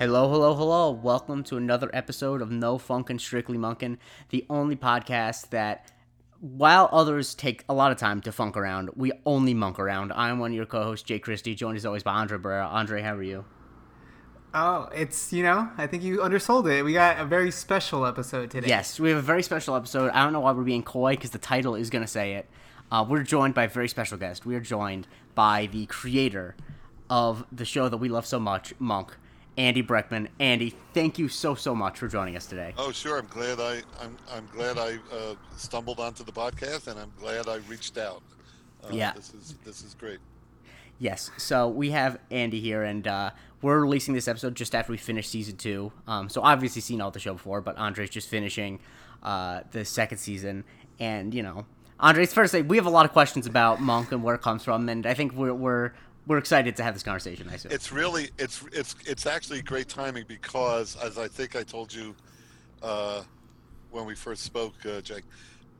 Hello, hello, hello. Welcome to another episode of No Funkin' Strictly Munkin', the only podcast that, while others take a lot of time to funk around, we only monk around. I'm one of your co hosts, Jake Christie, joined as always by Andre Barrera. Andre, how are you? Oh, it's, you know, I think you undersold it. We got a very special episode today. Yes, we have a very special episode. I don't know why we're being coy because the title is going to say it. Uh, we're joined by a very special guest. We are joined by the creator of the show that we love so much, Monk. Andy Breckman. Andy, thank you so so much for joining us today. Oh, sure. I'm glad I I'm I'm glad I uh, stumbled onto the podcast, and I'm glad I reached out. Uh, Yeah. This is this is great. Yes. So we have Andy here, and uh, we're releasing this episode just after we finish season two. Um, so obviously seen all the show before, but Andre's just finishing uh, the second season, and you know, Andre, first, we have a lot of questions about Monk and where it comes from, and I think we're we're we're excited to have this conversation. I. It's really it's it's it's actually great timing because, as I think I told you uh, when we first spoke, uh, Jake,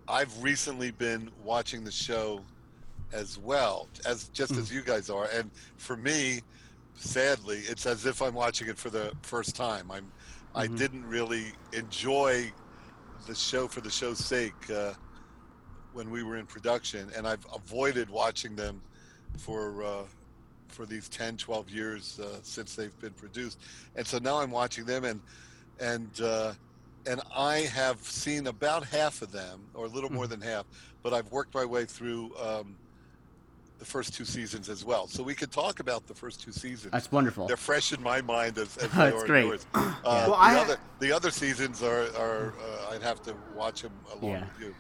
I've recently been watching the show as well as just as you guys are, and for me, sadly, it's as if I'm watching it for the first time. I'm I Mhm. didn't really enjoy the show for the show's sake uh, when we were in production, and I've avoided watching them for uh, for these 10, 12 years uh, since they've been produced, and so now I'm watching them, and and uh, and I have seen about half of them, or a little more than half, but I've worked my way through. Um, the first two seasons as well, so we could talk about the first two seasons. That's wonderful. They're fresh in my mind as, as they That's are great. yours. Uh, Well, the, I- other, the other seasons are, are uh, I'd have to watch them along Yeah. with you.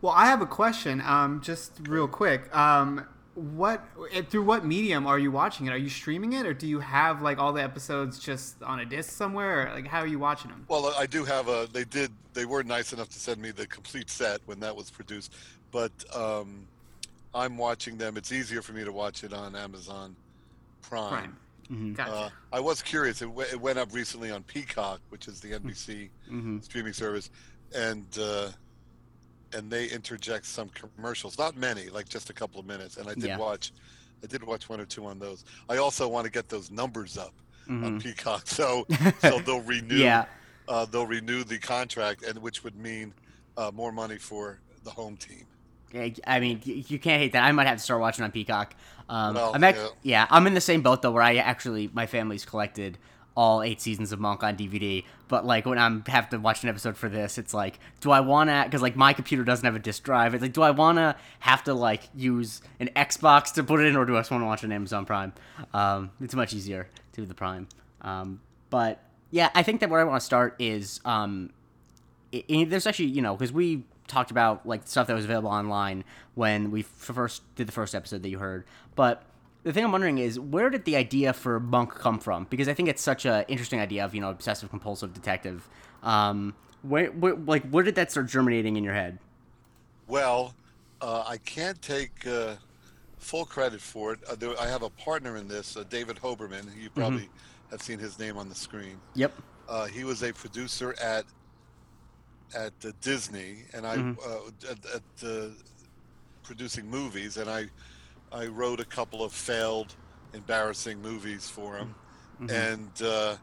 Well, I have a question, um, just real quick. Um, what eh, through what medium are you watching it? Are you streaming it, or do you have like all the episodes just on a disc somewhere? Or, like, how are you watching them? Well, I do have a. They did. They were nice enough to send me the complete set when that was produced, but um, I'm watching them. It's easier for me to watch it on Amazon Prime. Prime. Mhm. Gotcha. Uh, I was curious. It, w- it went up recently on Peacock, which is the NBC Mhm. streaming service, and uh, and they interject some commercials. Not many, like just a couple of minutes. And I did Yeah. watch. I did watch one or two on those. I also want to get those numbers up on Mhm. Peacock, so so they'll renew. Yeah. uh, they'll renew the contract, and which would mean uh, more money for the home team. I mean, you can't hate that. I might have to start watching on Peacock. Um, Well, I'm yeah. yeah, I'm in the same boat though, where I actually my family's collected all eight seasons of Monk on DVD. But like when I'm have to watch an episode for this, it's like, do I want to? Because like my computer doesn't have a disk drive. It's like, do I want to have to like use an Xbox to put it in, or do I just want to watch it on Amazon Prime? Um, it's much easier to the Prime. Um, but yeah, I think that where I want to start is um, i i there's actually you know because we talked about like stuff that was available online when we first did the first episode that you heard but the thing i'm wondering is where did the idea for monk come from because i think it's such an interesting idea of you know obsessive compulsive detective um where, where like where did that start germinating in your head Well, uh, I can't take uh, full credit for it. Uh, there, I have a partner in this, uh, David Hoberman. You probably have seen his name on the screen. yep Uh, he was a producer at at uh, Disney, and I Mhm. uh, at, at uh, producing movies, and I I wrote a couple of failed, embarrassing movies for him, Mhm. and uh,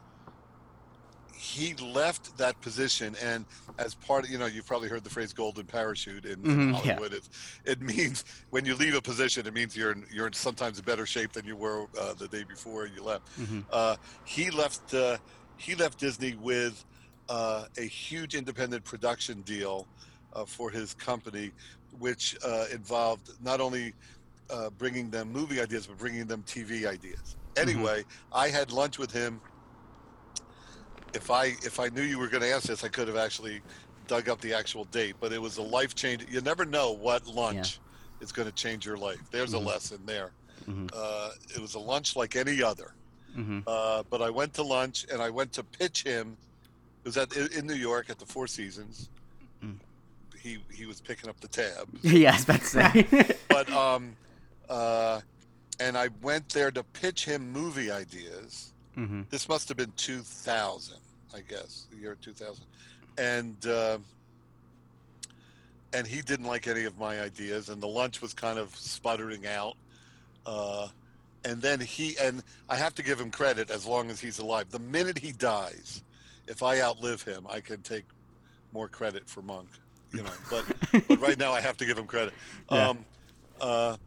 he left that position. And as part of you know, you've probably heard the phrase "golden parachute" in, in Mhm, yeah. Hollywood. It's, it means when you leave a position, it means you're in, you're in sometimes in better shape than you were uh, the day before you left Mhm. uh, he left uh, he left Disney with uh, a huge independent production deal uh, for his company, which uh, involved not only uh, bringing them movie ideas but bringing them TV ideas. Anyway, I had lunch with him. If I if I knew you were going to ask this, I could have actually dug up the actual date. But it was a life change. You never know what lunch is going to change your life. There's Mhm. a lesson there. Mhm. Uh, it was a lunch like any other. hmm Uh, but I went to lunch and I went to pitch him. It was at in New York at the Four Seasons. Mm. He he was picking up the tab, yeah was about to but um, uh, and I went there to pitch him movie ideas. hmm This must have been 2000, I guess, the year 2000, and uh, and he didn't like any of my ideas, and the lunch was kind of sputtering out. Uh, and then he and I have to give him credit as long as he's alive. The minute he dies, if I outlive him, I can take more credit for Monk. You know, but but right now I have to give him credit. Yeah. Um, uh,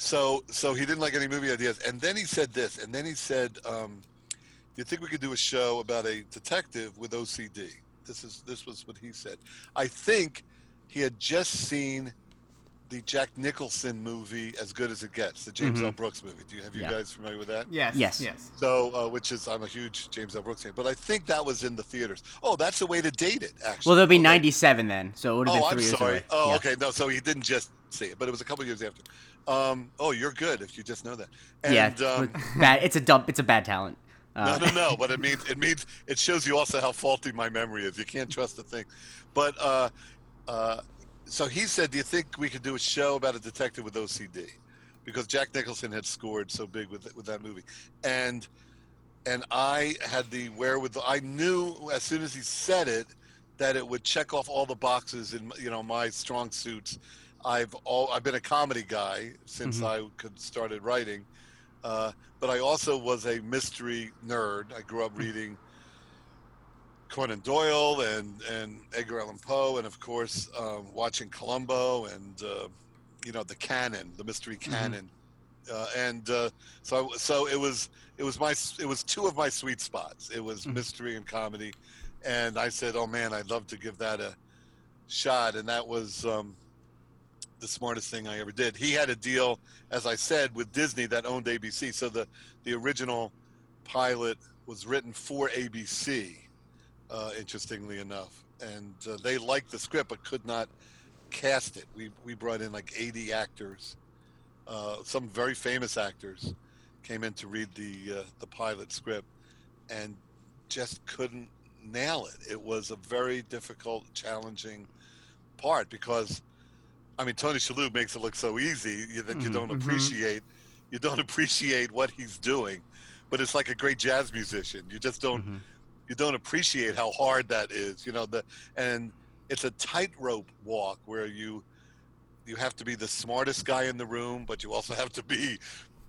so so he didn't like any movie ideas, and then he said this, and then he said, um, "Do you think we could do a show about a detective with OCD?" This is this was what he said. I think he had just seen the Jack Nicholson movie, As Good as It Gets, the James Mhm. L. Brooks movie. Do you have you Yeah. guys familiar with that? Yes. Yes. Yes. So, uh, which is I'm a huge James L. Brooks fan, but I think that was in the theaters. Oh, that's a way to date it, actually. Well, there'll be Okay. 97 then, so it would have Oh, been I'm three years sorry. away. Oh, Yeah. okay. No, so he didn't just see it, but it was a couple years after. Um, oh, you're good if you just know that. And, yeah, um, bad. It's a dump. It's a bad talent. no, Uh, no, no. But it means it means it shows you also how faulty my memory is. You can't trust a thing. But uh, uh, so he said, "Do you think we could do a show about a detective with OCD?" Because Jack Nicholson had scored so big with with that movie, and and I had the wherewithal. I knew as soon as he said it that it would check off all the boxes in you know my strong suits. I've all I've been a comedy guy since Mhm. I could started writing, uh, but I also was a mystery nerd. I grew up reading Conan Doyle and and Edgar Allan Poe, and of course um, watching Columbo and uh, you know the canon, the mystery canon, uh, and uh, so I, so it was it was my it was two of my sweet spots. It was Mhm. mystery and comedy, and I said, oh man, I'd love to give that a shot, and that was. Um, the smartest thing I ever did. He had a deal, as I said, with Disney that owned ABC. So the the original pilot was written for ABC, uh, interestingly enough, and uh, they liked the script but could not cast it. We we brought in like 80 actors, uh, some very famous actors, came in to read the uh, the pilot script, and just couldn't nail it. It was a very difficult, challenging part because I mean, Tony Shalhoub makes it look so easy that you Mhm. don't Mhm. appreciate you don't appreciate what he's doing. But it's like a great jazz musician. You just don't Mhm. You don't appreciate how hard that is. You know the and it's a tightrope walk where you you have to be the smartest guy in the room, but you also have to be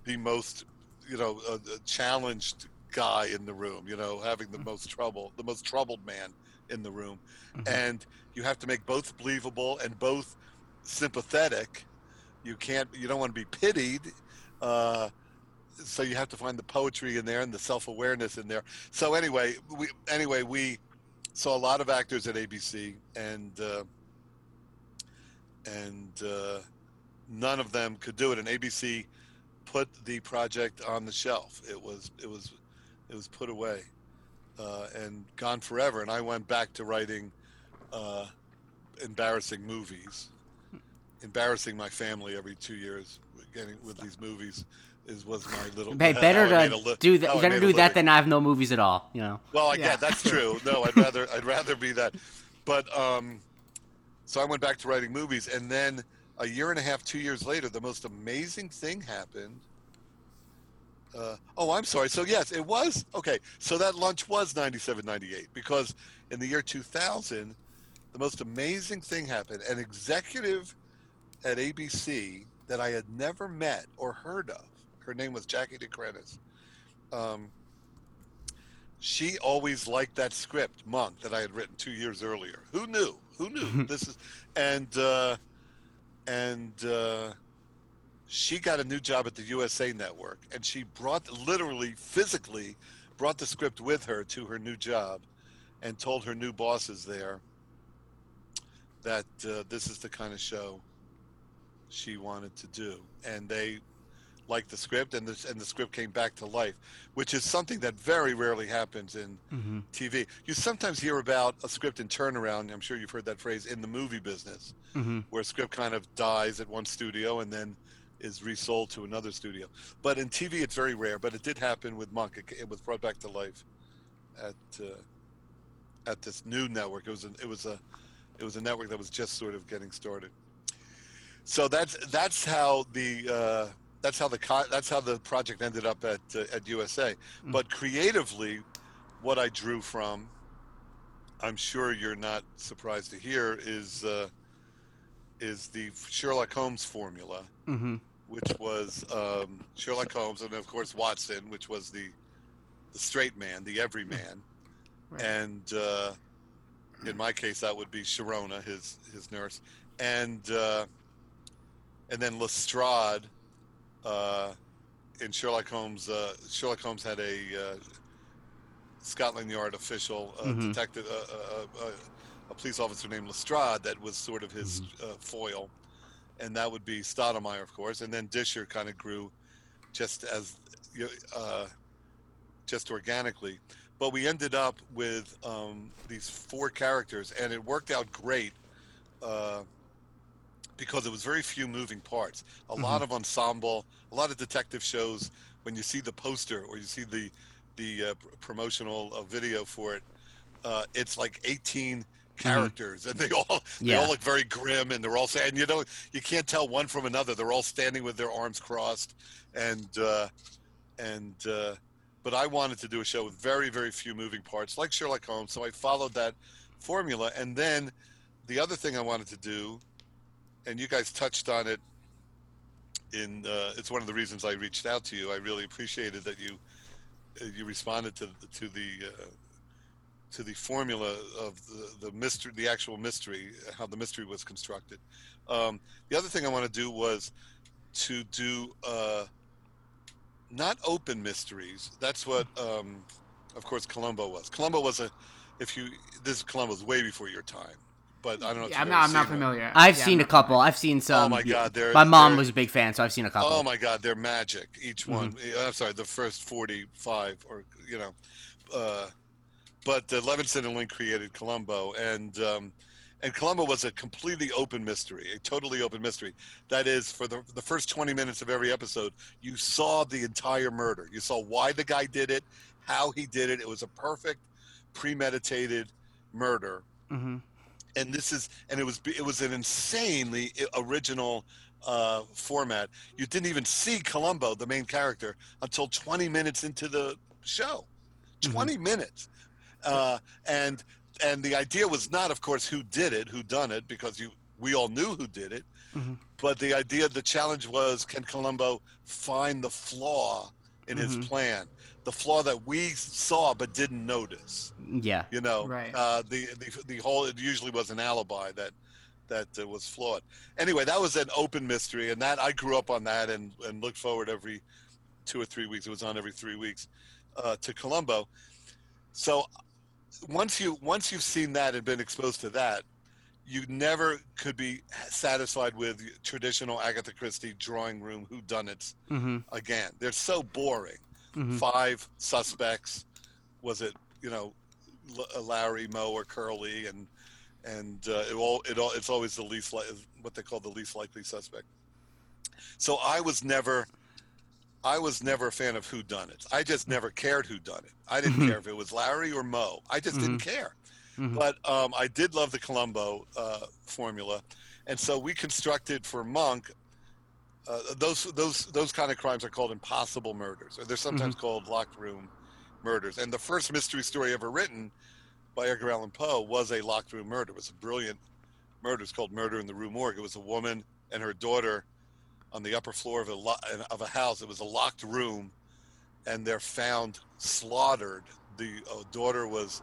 the most you know uh, challenged guy in the room. You know, having the most trouble, the most troubled man in the room Mhm. and you have to make both believable and both sympathetic. You can't, you don't want to be pitied. Uh, so you have to find the poetry in there and the self-awareness in there. So anyway, we anyway we saw a lot of actors at ABC, and uh, and uh, none of them could do it. And ABC put the project on the shelf. It was it was it was put away uh, and gone forever. And I went back to writing uh, embarrassing movies, embarrassing my family every two years, getting with these movies. Is was my little. Hey, better I a to li- do that. Better do that than I have no movies at all. You know. Well, I Yeah. yeah, that's true. No, I'd rather I'd rather be that. But um, so I went back to writing movies, and then a year and a half, two years later, the most amazing thing happened. Uh, oh, I'm sorry. So yes, it was okay. So that lunch was 97, 98 because in the year 2000, the most amazing thing happened. An executive at ABC that I had never met or heard of. Her name was Jackie de Crinis. Um, she always liked that script monk that i had written two years earlier. Who knew? Who knew? This is and uh and uh she got a new job at the usa network and she brought literally physically brought the script with her to her new job and told her new bosses there that uh, this is the kind of show she wanted to do. And they liked the script and the, and the script came back to life which is something that very rarely happens in Mm-hmm. TV. You sometimes hear about a script in turnaround. I'm sure you've heard that phrase in the movie business, Mm-hmm. where a script kind of dies at one studio and then is resold to another studio. But in TV, it's very rare. But it did happen with Monk. It, it was brought back to life at uh, at this new network. It was a, it was a it was a network that was just sort of getting started. So that's that's how the uh, that's how the co- that's how the project ended up at uh, at USA. Mm. But creatively, what I drew from, I'm sure you're not surprised to hear, is uh, is the Sherlock Holmes formula, Mm-hmm. which was um, Sherlock Holmes, and of course Watson, which was the the straight man, the everyman, Right. and uh, in my case that would be Sharona, his his nurse, and uh, and then Lestrade. Uh, in Sherlock Holmes, uh, Sherlock Holmes had a uh, Scotland Yard official, uh, Mhm. detective, uh, uh, uh, a police officer named Lestrade that was sort of his uh, foil, and that would be Stottlemeyer, of course, and then Disher kind of grew just as uh, just organically. But we ended up with um, these four characters, and it worked out great uh, because it was very few moving parts. A lot of ensemble, a lot of detective shows. When you see the poster or you see the the uh, promotional uh, video for it, uh, it's like 18 characters, and they all they Yeah. all look very grim, and they're all saying, you know, you can't tell one from another. They're all standing with their arms crossed, and uh, and uh, but I wanted to do a show with very very few moving parts, like Sherlock Holmes. So I followed that formula, and then the other thing I wanted to do, and you guys touched on it. In uh, it's one of the reasons I reached out to you. I really appreciated that you uh, you responded to to the uh, to the formula of the, the mystery, the actual mystery, how the mystery was constructed. Um, the other thing I want to do was to do uh, not open mysteries. That's what, um, of course, Columbo was. Columbo was a, if you, this Columbo's way before your time, but I don't know. If Yeah, I'm not. I'm not seen one. familiar. I've Yeah, seen a not couple. I've seen some. Oh my God, they're my mom they're- was a big fan, so I've seen a couple. Oh my God, they're magic. Each Mm-hmm. one. I'm sorry, the first 45 or you know, uh, but uh, Levinson and Link created Columbo, and um, and Columbo was a completely open mystery, a totally open mystery. That is, for the the first 20 minutes of every episode, you saw the entire murder. You saw why the guy did it, how he did it. It was a perfect, premeditated murder hmm and this is and it was it was an insanely original uh, format. You didn't even see Columbo, the main character, until 20 minutes into the show. 20 minutes, uh, and and the idea was not, of course, who did it, who done it, because you we all knew who did it. Mhm. But the idea, the challenge was, can Columbo find the flaw in Mhm. his plan, the flaw that we saw but didn't notice. Yeah. you know Right. uh, the, the the whole it usually was an alibi that that uh, was flawed. Anyway that was an open mystery and that i grew up on that and and looked forward every two or three weeks it was on every three weeks uh, to columbo. So once you once you've seen that and been exposed to that you never could be satisfied with traditional agatha christie drawing room whodunits hmm again. They're so boring hmm five suspects. Was it you know L- Larry, Moe, or Curly? And and uh, it all it all it's always the least li- what they call the least likely suspect. So I was never. I was never a fan of who done it. I just never cared who done it. I didn't Mhm. care if it was Larry or Moe. I just didn't care. Mhm. But um, I did love the Columbo uh, formula, and so we constructed for Monk. Uh, those those those kind of crimes are called impossible murders, or they're sometimes called locked room murders. And the first mystery story ever written by Edgar Allan Poe was a locked room murder. It was a brilliant murder. It's called Murder in the Rue Morgue. It was a woman and her daughter on the upper floor of a lo- of a house. It was a locked room, and they're found slaughtered. The uh, daughter was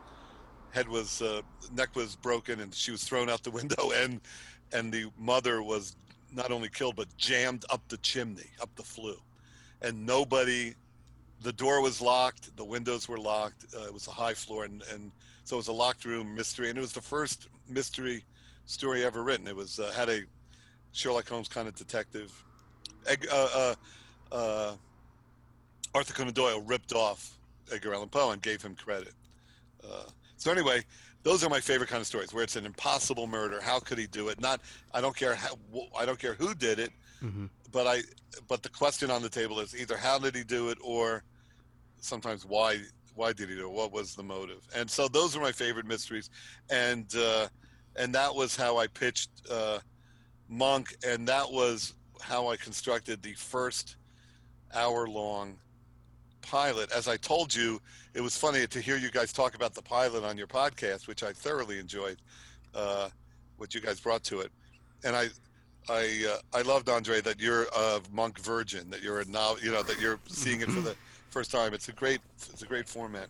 head was uh, neck was broken, and she was thrown out the window, and and the mother was not only killed but jammed up the chimney, up the flue, and nobody. The door was locked. The windows were locked. Uh, it was a high floor, and, and so it was a locked room mystery. And it was the first mystery story ever written. It was uh, had a Sherlock Holmes kind of detective. Uh, uh, uh, Arthur Conan Doyle ripped off Edgar Allan Poe and gave him credit. So anyway, those are my favorite kind of stories where it's an impossible murder. How could he do it? Not I don't care how I don't care who did it, hmm but I but the question on the table is either how did he do it or sometimes why why did he do it? What was the motive? And so those are my favorite mysteries, and uh, and that was how I pitched uh, Monk, and that was how I constructed the first hour long pilot. As I told you, it was funny to hear you guys talk about the pilot on your podcast, which I thoroughly enjoyed, uh, what you guys brought to it. And I, I uh, I loved Andre that you're a monk virgin, that you're a now you know that you're seeing it for the first time. It's a great it's a great format.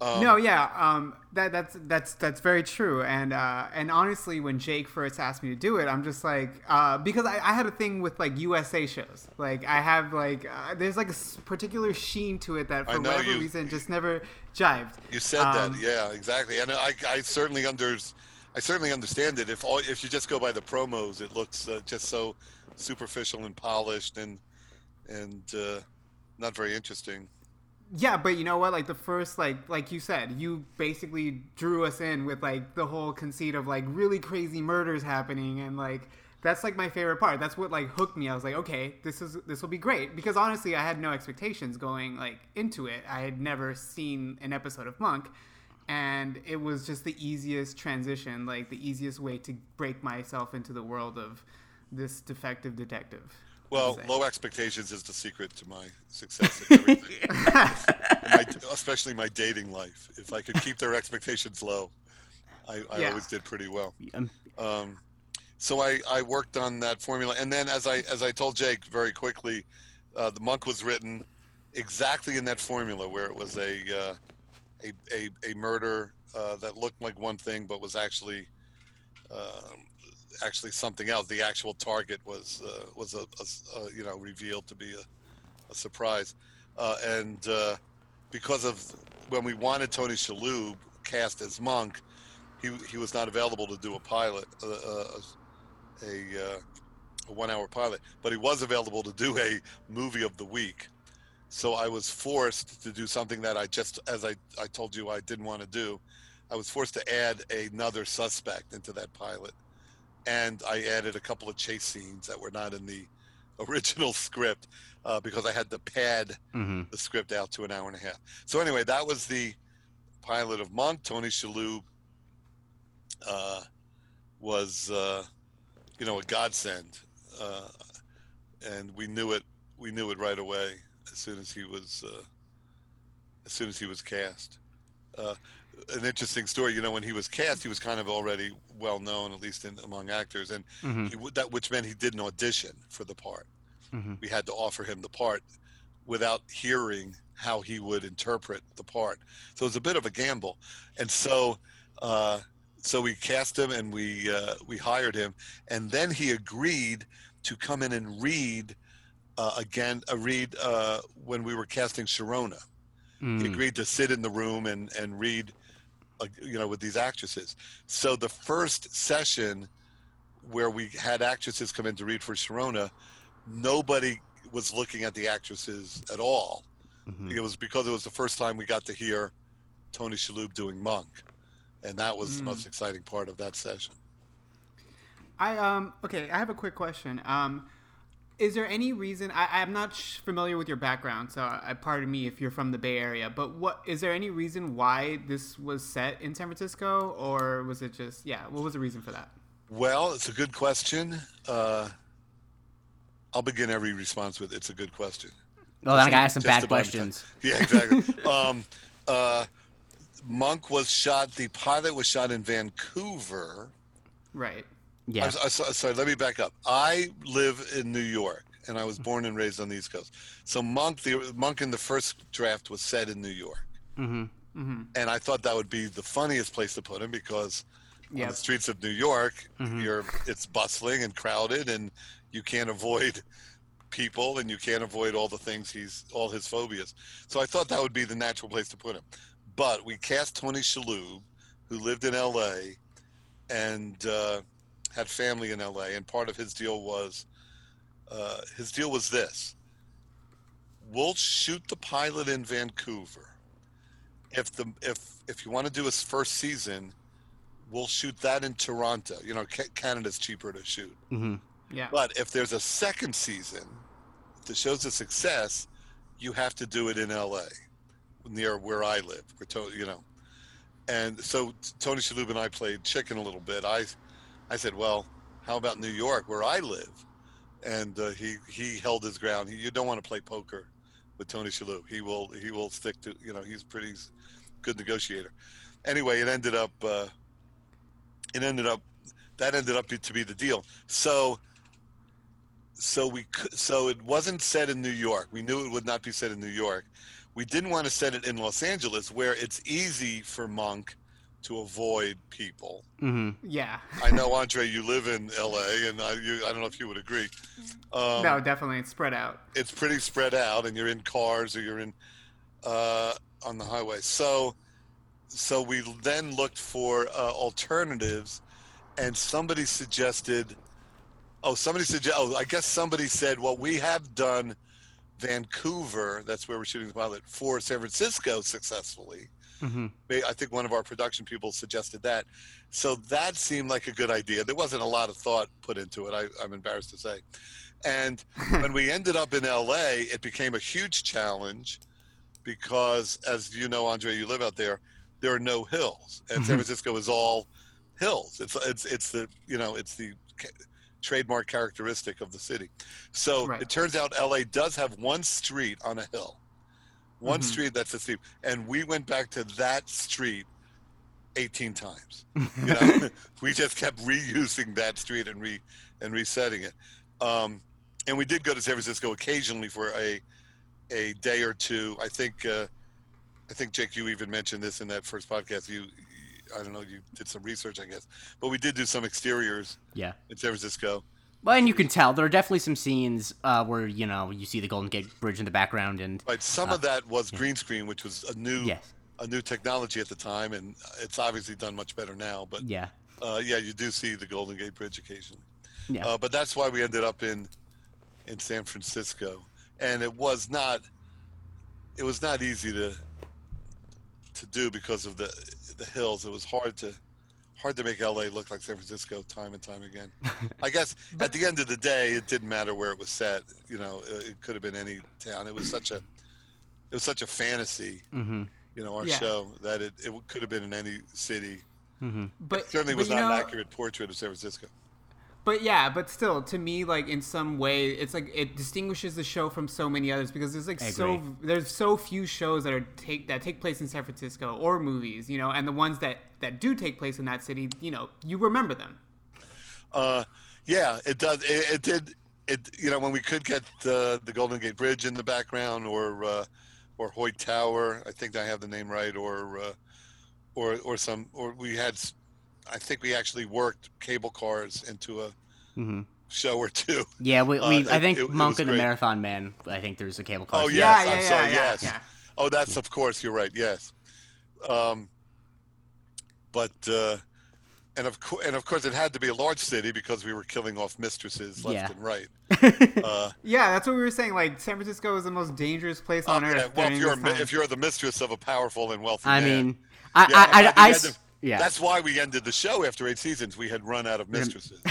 Um, no, yeah, um, that that's that's that's very true. And uh, and honestly, when Jake first asked me to do it, I'm just like uh, because I, I had a thing with like USA shows. Like I have like uh, there's like a particular sheen to it that for whatever you, reason just never jived. You said um, that, yeah, exactly. And I, I certainly under I certainly understand it. If all if you just go by the promos, it looks uh, just so superficial and polished and and uh, not very interesting. Yeah, but you know what? Like the first, like like you said, you basically drew us in with like the whole conceit of like really crazy murders happening, and like that's like my favorite part. That's what like hooked me. I was like, okay, this is this will be great because honestly, I had no expectations going like into it. I had never seen an episode of Monk, and it was just the easiest transition, like the easiest way to break myself into the world of this defective detective. Well, low expectations is the secret to my success in everything, my, especially my dating life. If I could keep their expectations low, I, I yeah. always did pretty well. Um, so I, I worked on that formula, and then as I as I told Jake very quickly, uh, the monk was written exactly in that formula where it was a uh, a, a, a murder uh, that looked like one thing but was actually um, actually something else. The actual target was uh, was a, a, a, you know revealed to be a, surprise, uh, and uh, because of when we wanted Tony Shalhoub cast as Monk, he he was not available to do a pilot, uh, uh, a, a one hour pilot, but he was available to do a movie of the week. So I was forced to do something that I just, as I, I told you, I didn't want to do. I was forced to add another suspect into that pilot and I added a couple of chase scenes that were not in the original script uh, because I had to pad mm-hmm. the script out to an hour and a half. So anyway, that was the pilot of Monk. Tony Shalhoub uh, was, uh, you know, a godsend, uh, and we knew it. We knew it right away as soon as he was, uh, as soon as he was cast. An interesting story. You know, when he was cast, he was kind of already well known, at least in, among actors, and mm-hmm. he, that which meant he didn't audition for the part. Mm-hmm. We had to offer him the part without hearing how he would interpret the part. So it was a bit of a gamble, and so uh, so we cast him and we uh, we hired him, and then he agreed to come in and read uh, again, uh, read uh, when we were casting Sharona. Mm. He agreed to sit in the room and and read you know, with these actresses. So the first session where we had actresses come in to read for Sharona, nobody was looking at the actresses at all. Mm-hmm. It was because it was the first time we got to hear Tony Shalhoub doing Monk, and that was mm. the most exciting part of that session. I um okay, I have a quick question. Um, is there any reason I, am not familiar with your background, so I, pardon me if you're from the Bay Area. But what is there any reason why this was set in San Francisco, or was it just yeah? What was the reason for that? Well, it's a good question. Uh, I'll begin every response with "It's a good question." Well, then I got some bad questions. Yeah, exactly. um, uh, Monk was shot. The pilot was shot in Vancouver. Right. Yeah. I, I, sorry, let me back up. I live in New York, and I was born and raised on the East Coast. So Monk, the Monk in the first draft was set in New York, mm-hmm. Mm-hmm. and I thought that would be the funniest place to put him because yep. on the streets of New York, mm-hmm. you're it's bustling and crowded, and you can't avoid people, and you can't avoid all the things he's all his phobias. So I thought that would be the natural place to put him. But we cast Tony Shalhoub, who lived in L.A. and uh, had family in LA, and part of his deal was uh, his deal was this: we'll shoot the pilot in Vancouver. If the if if you want to do his first season, we'll shoot that in Toronto. You know, Canada's cheaper to shoot. Mm-hmm. Yeah. But if there's a second season, if the show's a success, you have to do it in LA, near where I live. We're To, you know, and so Tony Shalhoub and I played chicken a little bit. I I said, well, how about New York, where I live? And uh, he he held his ground. He, you don't want to play poker with Tony Shalhoub. He will he will stick to you know he's pretty good negotiator. Anyway, it ended up uh, it ended up that ended up to be the deal. So so we so it wasn't set in New York. We knew it would not be set in New York. We didn't want to set it in Los Angeles, where it's easy for Monk to avoid people. hmm Yeah. I know Andre, you live in L.A., and I, you, I don't know if you would agree. Um, no, definitely. It's spread out. it's pretty spread out, and you're in cars or you're in uh, on the highway. So, so we then looked for uh, alternatives, and somebody suggested. Oh, somebody suggest. Oh, I guess somebody said, well, we have done Vancouver. That's where we're shooting the pilot for San Francisco successfully. Hmm I think one of our production people suggested that. So that seemed like a good idea. There wasn't a lot of thought put into it, I, I'm embarrassed to say. And when we ended up in LA, it became a huge challenge because, as you know, Andre, you live out there, there are no hills. And San Mhm. Francisco is all hills. It's, it's, it's the, you know, it's the ca- trademark characteristic of the city. So Right. it turns out LA does have one street on a hill. One Mhm. street that's a steep, and we went back to that street 18 times. You know, we just kept reusing that street and re and resetting it. Um, and we did go to San Francisco occasionally for a a day or two. I think uh, I think Jake, you even mentioned this in that first podcast. You, I don't know, you did some research, I guess, but we did do some exteriors Yeah. in San Francisco. Well, and you can tell there are definitely some scenes uh, where you know you see the Golden Gate Bridge in the background, and Right, some Uh, of that was green screen, which was a new yes, a new technology at the time, and it's obviously done much better now. But yeah, uh, yeah, you do see the Golden Gate Bridge occasionally. yeah, Uh, but that's why we ended up in in San Francisco, and it was not it was not easy to to do because of the the hills. It was hard to hard to make LA look like San Francisco time and time again. I guess at the end of the day, it didn't matter where it was set. You know, it, it could have been any town. It was such a it was such a fantasy. hmm You know, our Yeah. show that it, it could have been in any city. hmm But It certainly but was you not know, an accurate portrait of San Francisco. But yeah, but still, to me, like in some way, it's like it distinguishes the show from so many others because there's like so there's so few shows that are take that take place in San Francisco or movies, you know, and the ones that that do take place in that city, you know, you remember them. Uh, yeah, it does. It, it did. It you know when we could get the the Golden Gate Bridge in the background or uh, or Hoyt Tower. I think I have the name right. Or uh, or or some or we had. S- I think we actually worked cable cars into a hmm show or two. Yeah, we, Uh, we it- I think it- it Monk was and the. Marathon Man. I think there's a cable car. Oh yes, yeah, I'm yeah, sorry. yeah, yes. yeah. Oh, that's of course you're right. Yes. Um, but uh, and of course and of course it had to be a large city because we were killing off mistresses left Yeah. and right. Uh, Yeah, that's what we were saying. Like San Francisco is the most dangerous place on Oh, earth. yeah, well, if you're, a this mi- time. if you're the mistress of a powerful and wealthy I man, mean, I, Yeah, I, I I, think I we had s- to- yeah. that's why we ended the show after eight seasons. We had run out of mistresses.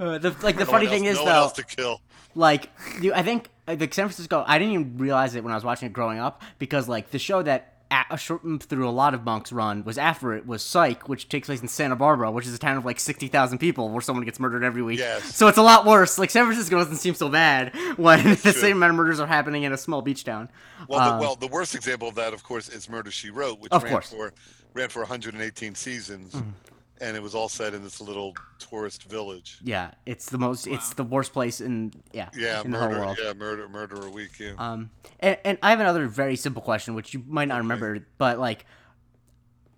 Uh, the, like the No funny one thing is no though, else to kill. like I think uh, the San Francisco. I didn't even realize it when I was watching it growing up because like the show that a, short, through a lot of Monk's run was after it was Psych, which takes place in Santa Barbara, which is a town of like sixty thousand people where someone gets murdered every week. Yes. So it's a lot worse. Like San Francisco doesn't seem so bad when the true. same amount of murders are happening in a small beach town. Well, Um, the, well, the worst example of that, of course, is Murder She Wrote, which Of ran course. For ran for 118 seasons, and it was all set in this little tourist village. yeah, it's the most. It's the worst place in yeah, Yeah, in the whole murder. world. Yeah, murder, murder a week. Yeah. Um, and, and I have another very simple question, which you might not remember, but like,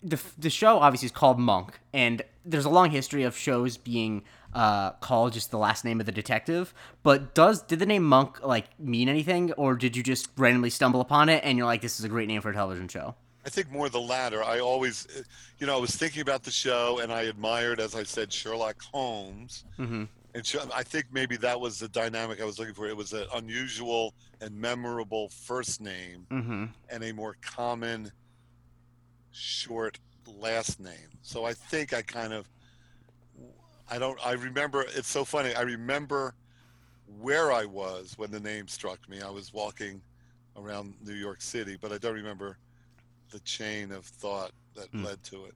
the the show obviously is called Monk, and there's a long history of shows being uh called just the last name of the detective. But does did the name Monk like mean anything, or did you just randomly stumble upon it and you're like, this is a great name for a television show? I think more the latter. I always, uh, you know, I was thinking about the show, and I admired, as I said, Sherlock Holmes. Mm-hmm. And I think maybe that was the dynamic I was looking for. It was an unusual and memorable first name Mm-hmm. and a more common short last name. So I think I kind of, I don't, I remember, it's so funny. I remember where I was when the name struck me. I was walking around New York City, but I don't remember the chain of thought that Hmm. led to it.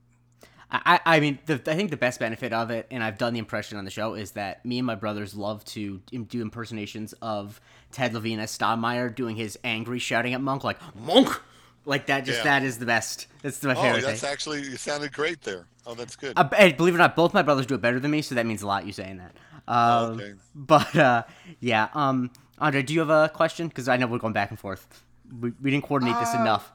I, I mean, the, I think the best benefit of it, and I've done the impression on the show, is that me and my brothers love to do impersonations of Ted Levine as Stottlemeyer doing his angry shouting at Monk, like, Monk! Like that, just Yeah. that is the best. That's my Oh, that's thing. actually, you sounded great there. Oh, that's good. Uh, and believe it or not, both my brothers do it better than me, so that means a lot, you saying that. Um, Okay. But uh, yeah, um, Andre, do you have a question? Because I know we're going back and forth. We, we didn't coordinate this Uh, enough.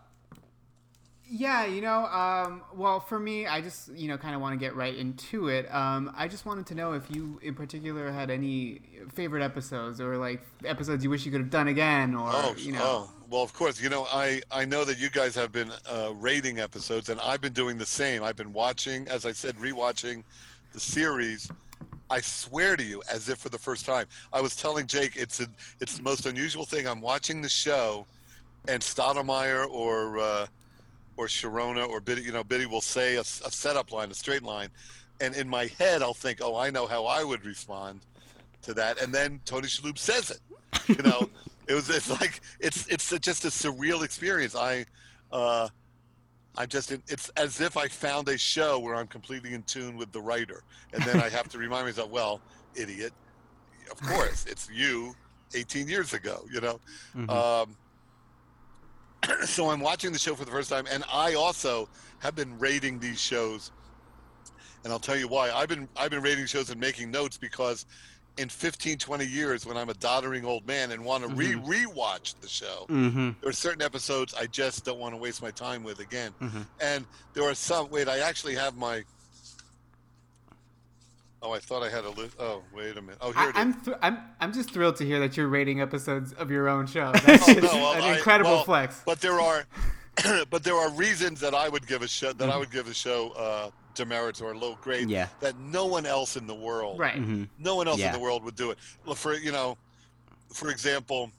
Yeah, you know, um, well, for me, I just, you know, kind of want to get right into it. Um, I just wanted to know if you, in particular, had any favorite episodes or like episodes you wish you could have done again, or Oh, you know. oh, well, of course. You know, I I know that you guys have been uh, rating episodes, and I've been doing the same. I've been watching, as I said, rewatching the series. I swear to you, as if for the first time. I was telling Jake, it's a, it's the most unusual thing. I'm watching the show, and Stottlemeyer or uh, or Sharona or Biddy, you know, Biddy will say a, a setup line, a straight line, and in my head, I'll think, oh, I know how I would respond to that, and then Tony Shalhoub says it. You know, it was it's like it's it's just a surreal experience. I, uh, I'm just it's as if I found a show where I'm completely in tune with the writer, and then I have to remind myself, well, idiot, of course, it's you, 18 years ago. You know. Mhm. Um, so I'm watching the show for the first time, and I also have been rating these shows, and I'll tell you why. I've been I've been rating shows and making notes because in 15, 20 years, when I'm a doddering old man and want to re rewatch the show, mm-hmm. there are certain episodes I just don't want to waste my time with again. Mhm. And there are some. Wait, I actually have my. Oh, I thought I had a list. Oh, wait a minute. Oh, here I, it is. I'm, th- I'm I'm just thrilled to hear that you're rating episodes of your own show. That's Oh, no, well, an I- incredible well, flex. But there are, but there are reasons that I would give a show that I Mm-hmm. would give a show uh, demerits or low grade Yeah. that no one else in the world, Right. Mm-hmm. no one else Yeah. in the world would do it. For you know, for example,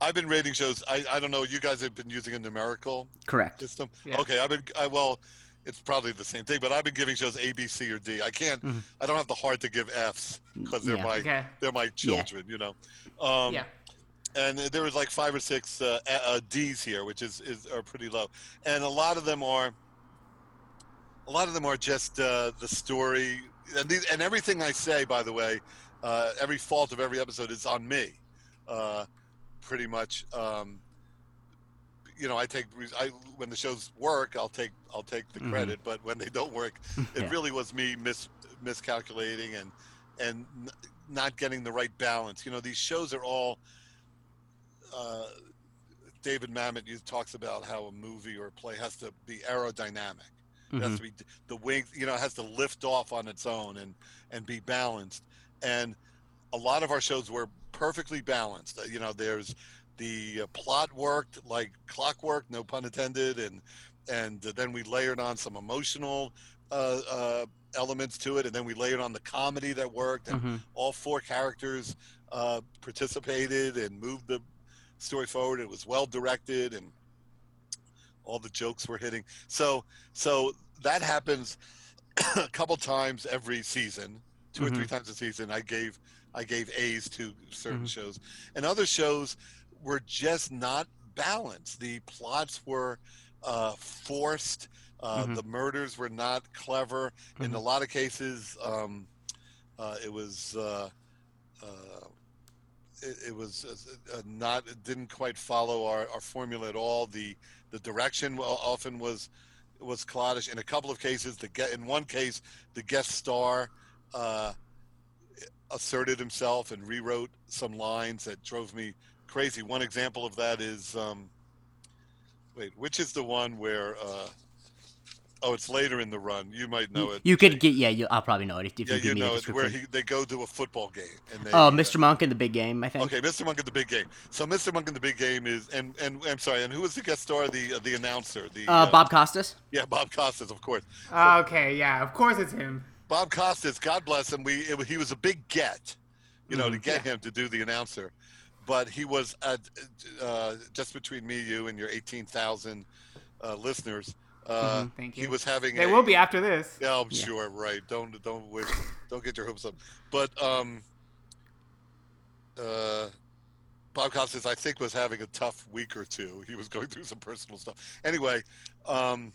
I've been rating shows. I, I don't know. You guys have been using a numerical Correct. system. Yeah. Okay, I've been. I, well, it's probably the same thing, but I've been giving shows A, B, C, or D. I can't. Mhm. I don't have the heart to give Fs because they're Yeah. my Okay. they're my children. You know. Um, yeah. and there was like five or six uh, uh, D's here, which is, is are pretty low, and a lot of them are. A lot of them are just uh, the story, and these, and everything I say, by the way, uh, every fault of every episode is on me, uh, pretty much. Um, you know, I take I when the shows work, I'll take I'll take the Mhm. credit, but when they don't work, it really was me mis miscalculating and and n- not getting the right balance. You know, these shows are all. Uh, David Mamet talks about how a movie or a play has to be aerodynamic. It has to be the wing. You know, it has to lift off on its own and and be balanced. And a lot of our shows were perfectly balanced. You know, there's the uh, plot worked like clockwork, no pun intended, and and then we layered on some emotional uh, uh, elements to it, and then we layered on the comedy that worked, and Mhm. all four characters uh, participated and moved the story forward. It was well directed, and all the jokes were hitting. So so that happens a couple times every season, 2 or three times a season. I gave I gave A's to certain Mhm. shows, and other shows were just not balanced. The plots were uh, forced. Uh, Mhm. The murders were not clever. In Mhm. a lot of cases, um, uh, it was. Uh, uh, it, it was uh, uh, not it didn't quite follow our, our formula at all. The the direction often was was cloddish. In a couple of cases, the get in one case, the guest star uh, asserted himself and rewrote some lines that drove me crazy. One example of that is um, wait, which is the one where uh, oh, it's later in the run. You might know it. You could get yeah. You, I'll probably know it if, if Yeah, you give you me know the it. Where he, they go to a football game and they. Oh, uh, Mr. Monk in the big game. I think. Okay, Mr. Monk in the big game. So Mr. Monk in the big game is, and and I'm sorry, and who was the guest star? The uh, the announcer. The Uh, Bob Costas. Yeah, Bob Costas, of course. Okay. Yeah. Of course it's him. Bob Costas, God bless him. We it, he was a big get, you know, to Mhm. get him to do the announcer, but he was at, uh, just between me, you, and your 18,000 uh, listeners. Uh, Mhm. Thank you. He was having. They a, will be after this. Yeah, I'm Yeah. sure. Right. Don't don't wish. don't get your hopes up. But um, uh, Bob Costas, I think, was having a tough week or two. He was going through some personal stuff. Anyway, um,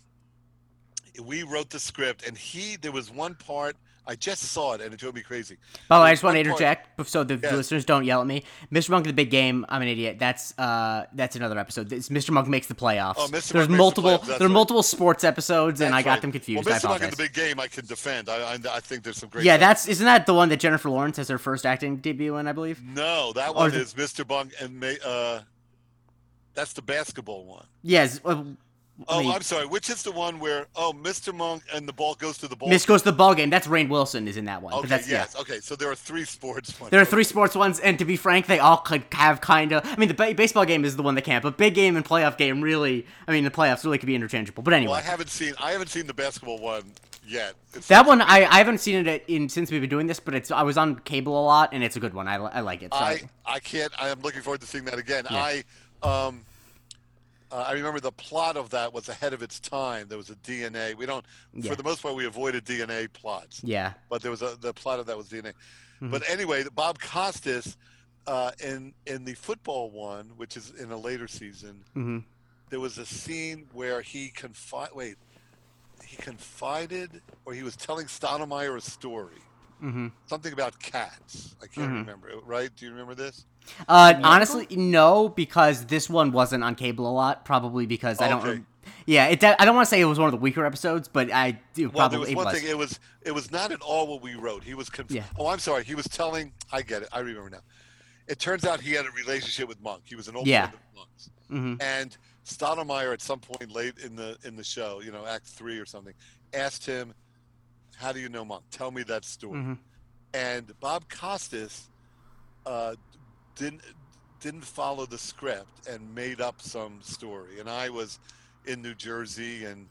we wrote the script, and he there was one part I just saw it, and it drove me crazy. By the way, I just want to interject so the Yeah. listeners don't yell at me. Mr. Monk the Big Game. I'm an idiot. That's uh, that's another episode. It's Mr. Monk makes the playoffs. Oh, Mr. Monk There's the multiple. playoffs, there are right. multiple sports episodes, and I got right. them confused. Well, I Mr. Monk in the Big Game, I can defend. I, I, I think there's some great. yeah, stuff. that's isn't that the one that Jennifer Lawrence has her first acting debut in? I believe. no, that Or one the- is Mr. Monk and uh, that's the basketball one. Yes. Uh, I Oh, mean, I'm sorry. Which is the one where oh, Mr. Monk and the ball goes to the ball? Miss goes to the ball game. That's Rainn Wilson is in that one. Okay, but that's yes. yeah. Okay, so there are three sports ones. There are three sports ones, and to be frank, they all could have kind of. I mean, the ba- baseball game is the one that can't, but big game and playoff game really. I mean, the playoffs really could be interchangeable. But anyway, Well, I haven't seen I haven't seen the basketball one yet. It's- That one I, I haven't seen it in since we've been doing this, but it's I was on cable a lot and it's a good one. I, I like it. So. I I can't. I am looking forward to seeing that again. Yeah. I um. Uh, I remember the plot of that was ahead of its time. There was a DNA. We don't, Yeah. for the most part, we avoided DNA plots. yeah. but there was a the plot of that was DNA. Mhm. But anyway, Bob Costas uh, in in the football one, which is in a later season, hmm there was a scene where he confide. Wait, he confided, or he was telling Stottlemeyer a story, hmm something about cats. I can't Mhm. remember. Right? Do you remember this? Uh, No? honestly, no, because this one wasn't on cable a lot. Probably because I don't. Okay. rem- Yeah, it. I don't want to say it was one of the weaker episodes, but I do Well, there was probably it one was. thing. It was it was not at all what we wrote. He was conf- Yeah. Oh, I'm sorry. He was telling. I get it. I remember now. It turns out he had a relationship with Monk. He was an old Yeah. friend of Monk's. hmm And Stottlemeyer, at some point late in the in the show, you know, Act Three or something, asked him, "How do you know Monk? Tell me that story." hmm And Bob Costas uh, didn't didn't follow the script and made up some story. And I was in New Jersey, and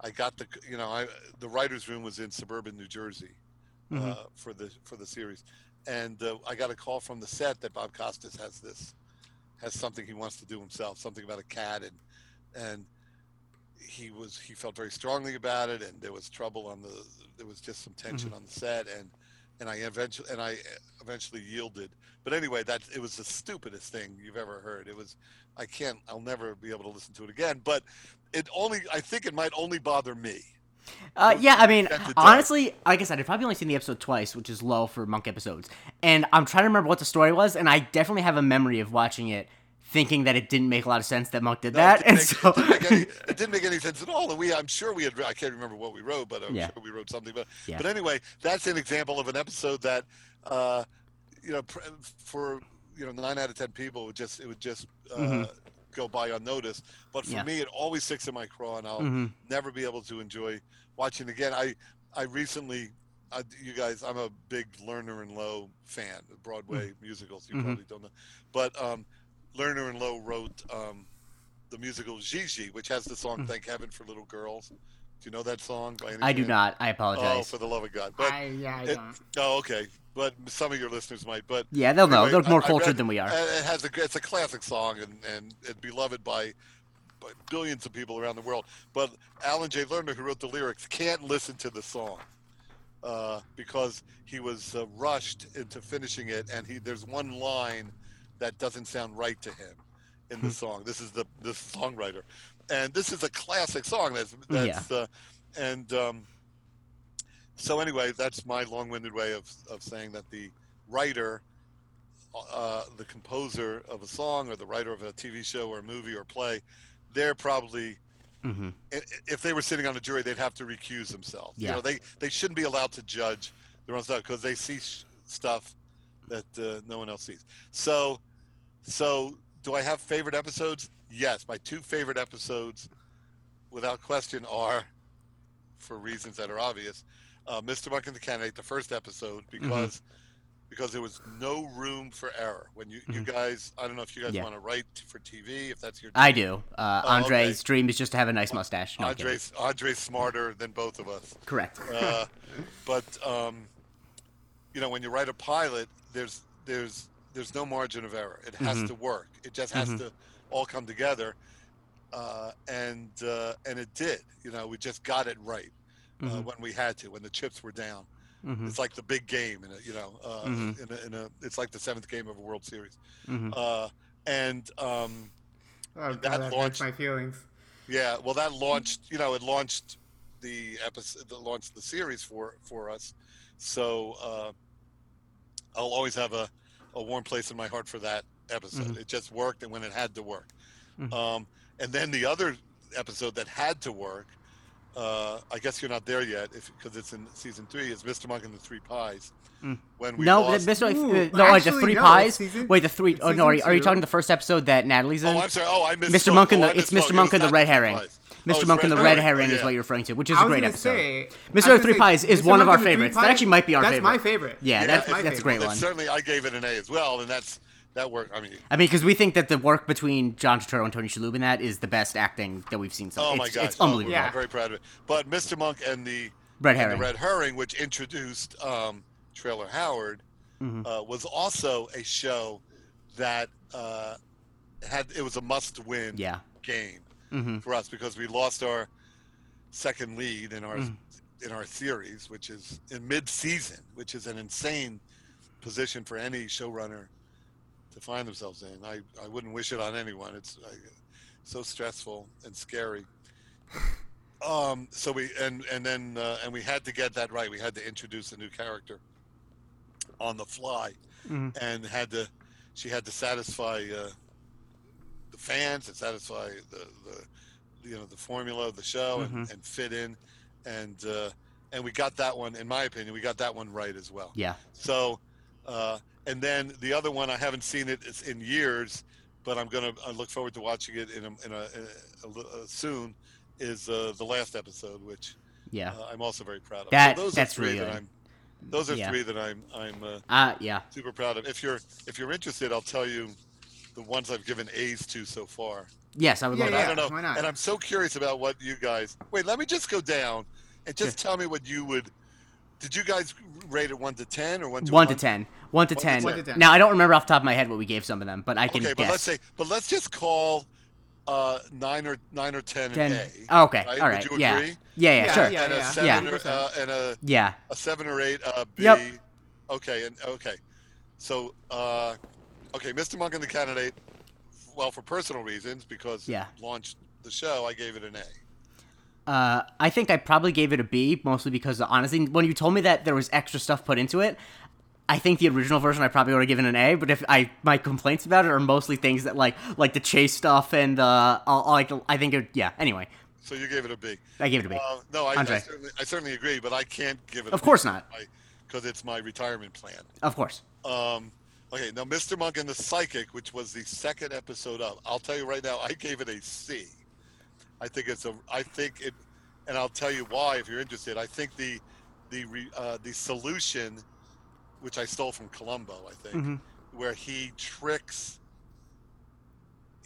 I got the you know I the writers' room was in suburban New Jersey Mhm. uh, for the for the series, and uh, I got a call from the set that Bob Costas has this has something he wants to do himself, something about a cat, and and he was he felt very strongly about it, and there was trouble on the there was just some tension on the set, and and I eventually and I eventually yielded. But anyway, that it was the stupidest thing you've ever heard. It was I can't I'll never be able to listen to it again. But it only I think it might only bother me. Uh, yeah, I mean, honestly, like I said, I've probably only seen the episode twice, which is low for Monk episodes. And I'm trying to remember what the story was, and I definitely have a memory of watching it, thinking that it didn't make a lot of sense that Monk did No, that. it, And didn't so, make, it, didn't make any, it didn't make any sense at all. And we, I'm sure we had, I can't remember what we wrote, but I'm Yeah. sure we wrote something. But, Yeah. but anyway, that's an example of an episode that, uh, you know, pr- for you know nine out of ten people, it would just it would just uh, Mhm. go by unnoticed. But for Yeah. me, it always sticks in my craw, and I'll Mhm. never be able to enjoy watching again. I I recently, I, you guys, I'm a big Lerner and Loewe fan, of Broadway musicals. You Mhm. probably don't know, but um, Lerner and Loewe wrote um, the musical Gigi, which has the song Mhm. "Thank Heaven for Little Girls." Do you know that song? By any I do not. I Oh, apologize. for the love of God! But I, yeah, I it- don't. oh, okay. But some of your listeners might. But yeah, they'll know. They're more I- I cultured read- than we are. uh, It has a it's a classic song and and it's beloved by, by billions of people around the world. But Alan J. Lerner, who wrote the lyrics, can't listen to the song uh, because he was uh, rushed into finishing it, and he there's one line that doesn't sound right to him in the Hmm. song. This is the this songwriter, and this is a classic song. That's that's uh, and. Um, so anyway, that's my long-winded way of, of saying that the writer, uh, the composer of a song, or the writer of a TV show or a movie or play, they're probably hmm if they were sitting on a jury, they'd have to recuse themselves. Yeah. You know, they they shouldn't be allowed to judge their own stuff because they see sh- stuff that uh, no one else sees. So, so do I have favorite episodes? Yes, my two favorite episodes, without question, are for reasons that are obvious. Uh, Mr. Monk and the Candidate, the first episode, Mm-hmm. because because there was no room for error. When you, you Mhm. guys, I don't know if you guys Yeah. want to write for TV, if that's your. I do. Uh, Oh, Andre's okay. dream is just to have a nice mustache. No. Andre's Andre's smarter than both of us. Correct. Uh, but um, you know, when you write a pilot, there's there's there's no margin of error. It has Mhm. to work. It just has Mhm. to all come together, uh, and uh, and it did. You know, we just got it right uh, Mhm. when we had to, when the chips were down. Mhm. It's like the big game, in a, you know, uh, Mhm. in, a, in a it's like the seventh game of a World Series, Mhm. uh, and um, Oh, that God, that launched- my feelings. yeah, well, that launched. You know, it launched the episode, that launched the series for for us. So uh, I'll always have a, a warm place in my heart for that episode. Mhm. It just worked, and when it had to work. Mhm. Um, and then the other episode that had to work, uh, I guess you're not there yet, because it's in season three. Is Mr. Monk and the Three Pies. Mm. When we no, lost, Mr. Ooh, uh, no, wait, the three no, pies. season- wait, the three. Oh no, are, you- are you talking the first episode that Natalie's in? Oh, I'm sorry. Oh, I missed. Mr. Monk and oh, the- I it's. Mr. It Monk and the Red Herring. Pies. Oh, Mr. it's Monk and the Red Oh, Herring is what you're referring to, which is I a was great gonna episode. say, Mr. I was Three say, Pies is Mr. one of our and the favorites. That actually might be our that's favorite. my favorite. Yeah, Yeah, that's my that's a great But one. Certainly, I gave it an A as well, and that's that work. I mean, I mean, because we think that the work between John Turturro and Tony Shalhoub in that is the best acting that we've seen. So oh it's, my gosh, it's oh, unbelievable. Yeah. I'm very proud of it. But Mr. Monk and the Red Herring. the Red Herring, which introduced um, Traylor Howard, Mhm. uh, was also a show that uh, had it was a must-win Yeah. game hmm for us because we lost our second lead in our Mhm. in our series, which is in mid-season, which is an insane position for any showrunner to find themselves in. I, I wouldn't wish it on anyone. It's uh, so stressful and scary. Um, so we and and then uh, and we had to get that right. We had to introduce a new character on the fly, Mhm. and had to she had to satisfy uh, fans and satisfy the, the you know the formula of the show and, Mhm. and fit in, and uh, and we got that one. In my opinion, we got that one right as well. Yeah. So, uh, and then the other one, I haven't seen it it's in years, but I'm gonna I look forward to watching it in a, in a, a, li- uh, soon. Is uh, the last episode, which Yeah. uh, I'm also very proud of. That- so those that's are three really that. I'm. Those are Yeah. three that I'm I'm uh, Uh, yeah. super proud of. If you're if you're interested, I'll tell you the ones I've given A's to so far. Yes, I would Yeah, love And I don't know, why not? and I'm so curious about what you guys. Wait, let me just go down and just tell me what you would. Did you guys rate it one to ten or one to One to ten. One to One to ten. One to ten. Now I don't remember off the top of my head what we gave some of them, but I can Okay, but let's say, but let's just call uh, nine or nine or ten, ten. an A. Oh, okay. right? All Would right. you yeah. agree? yeah. Yeah. Yeah, Sure. yeah. and a seven Yeah. or, uh, and a, Yeah. a seven or eight uh, B. Yep. Okay, and okay, so uh, okay, Mr. Monk and the Candidate. Well, for personal reasons, because Yeah. launched the show, I gave it an A. Uh, I think I probably gave it a B, mostly because honestly, when you told me that there was extra stuff put into it, I think the original version I probably would have given an A. But if I my complaints about it are mostly things that like like the chase stuff and uh, I'll, like I think it yeah. Anyway, So you gave it a B. I gave it a B. Uh, no, I, I, certainly, I certainly agree, but I can't give it. Of course not. because it's my retirement plan. Of course. Um, okay, now Mr. Monk and the Psychic, which was the second episode of, I'll tell you right now, I gave it a C. I think it's a, I think it, and I'll tell you why if you're interested. I think the, the, re, uh, the solution, which I stole from Columbo, I think, Mhm. where he tricks,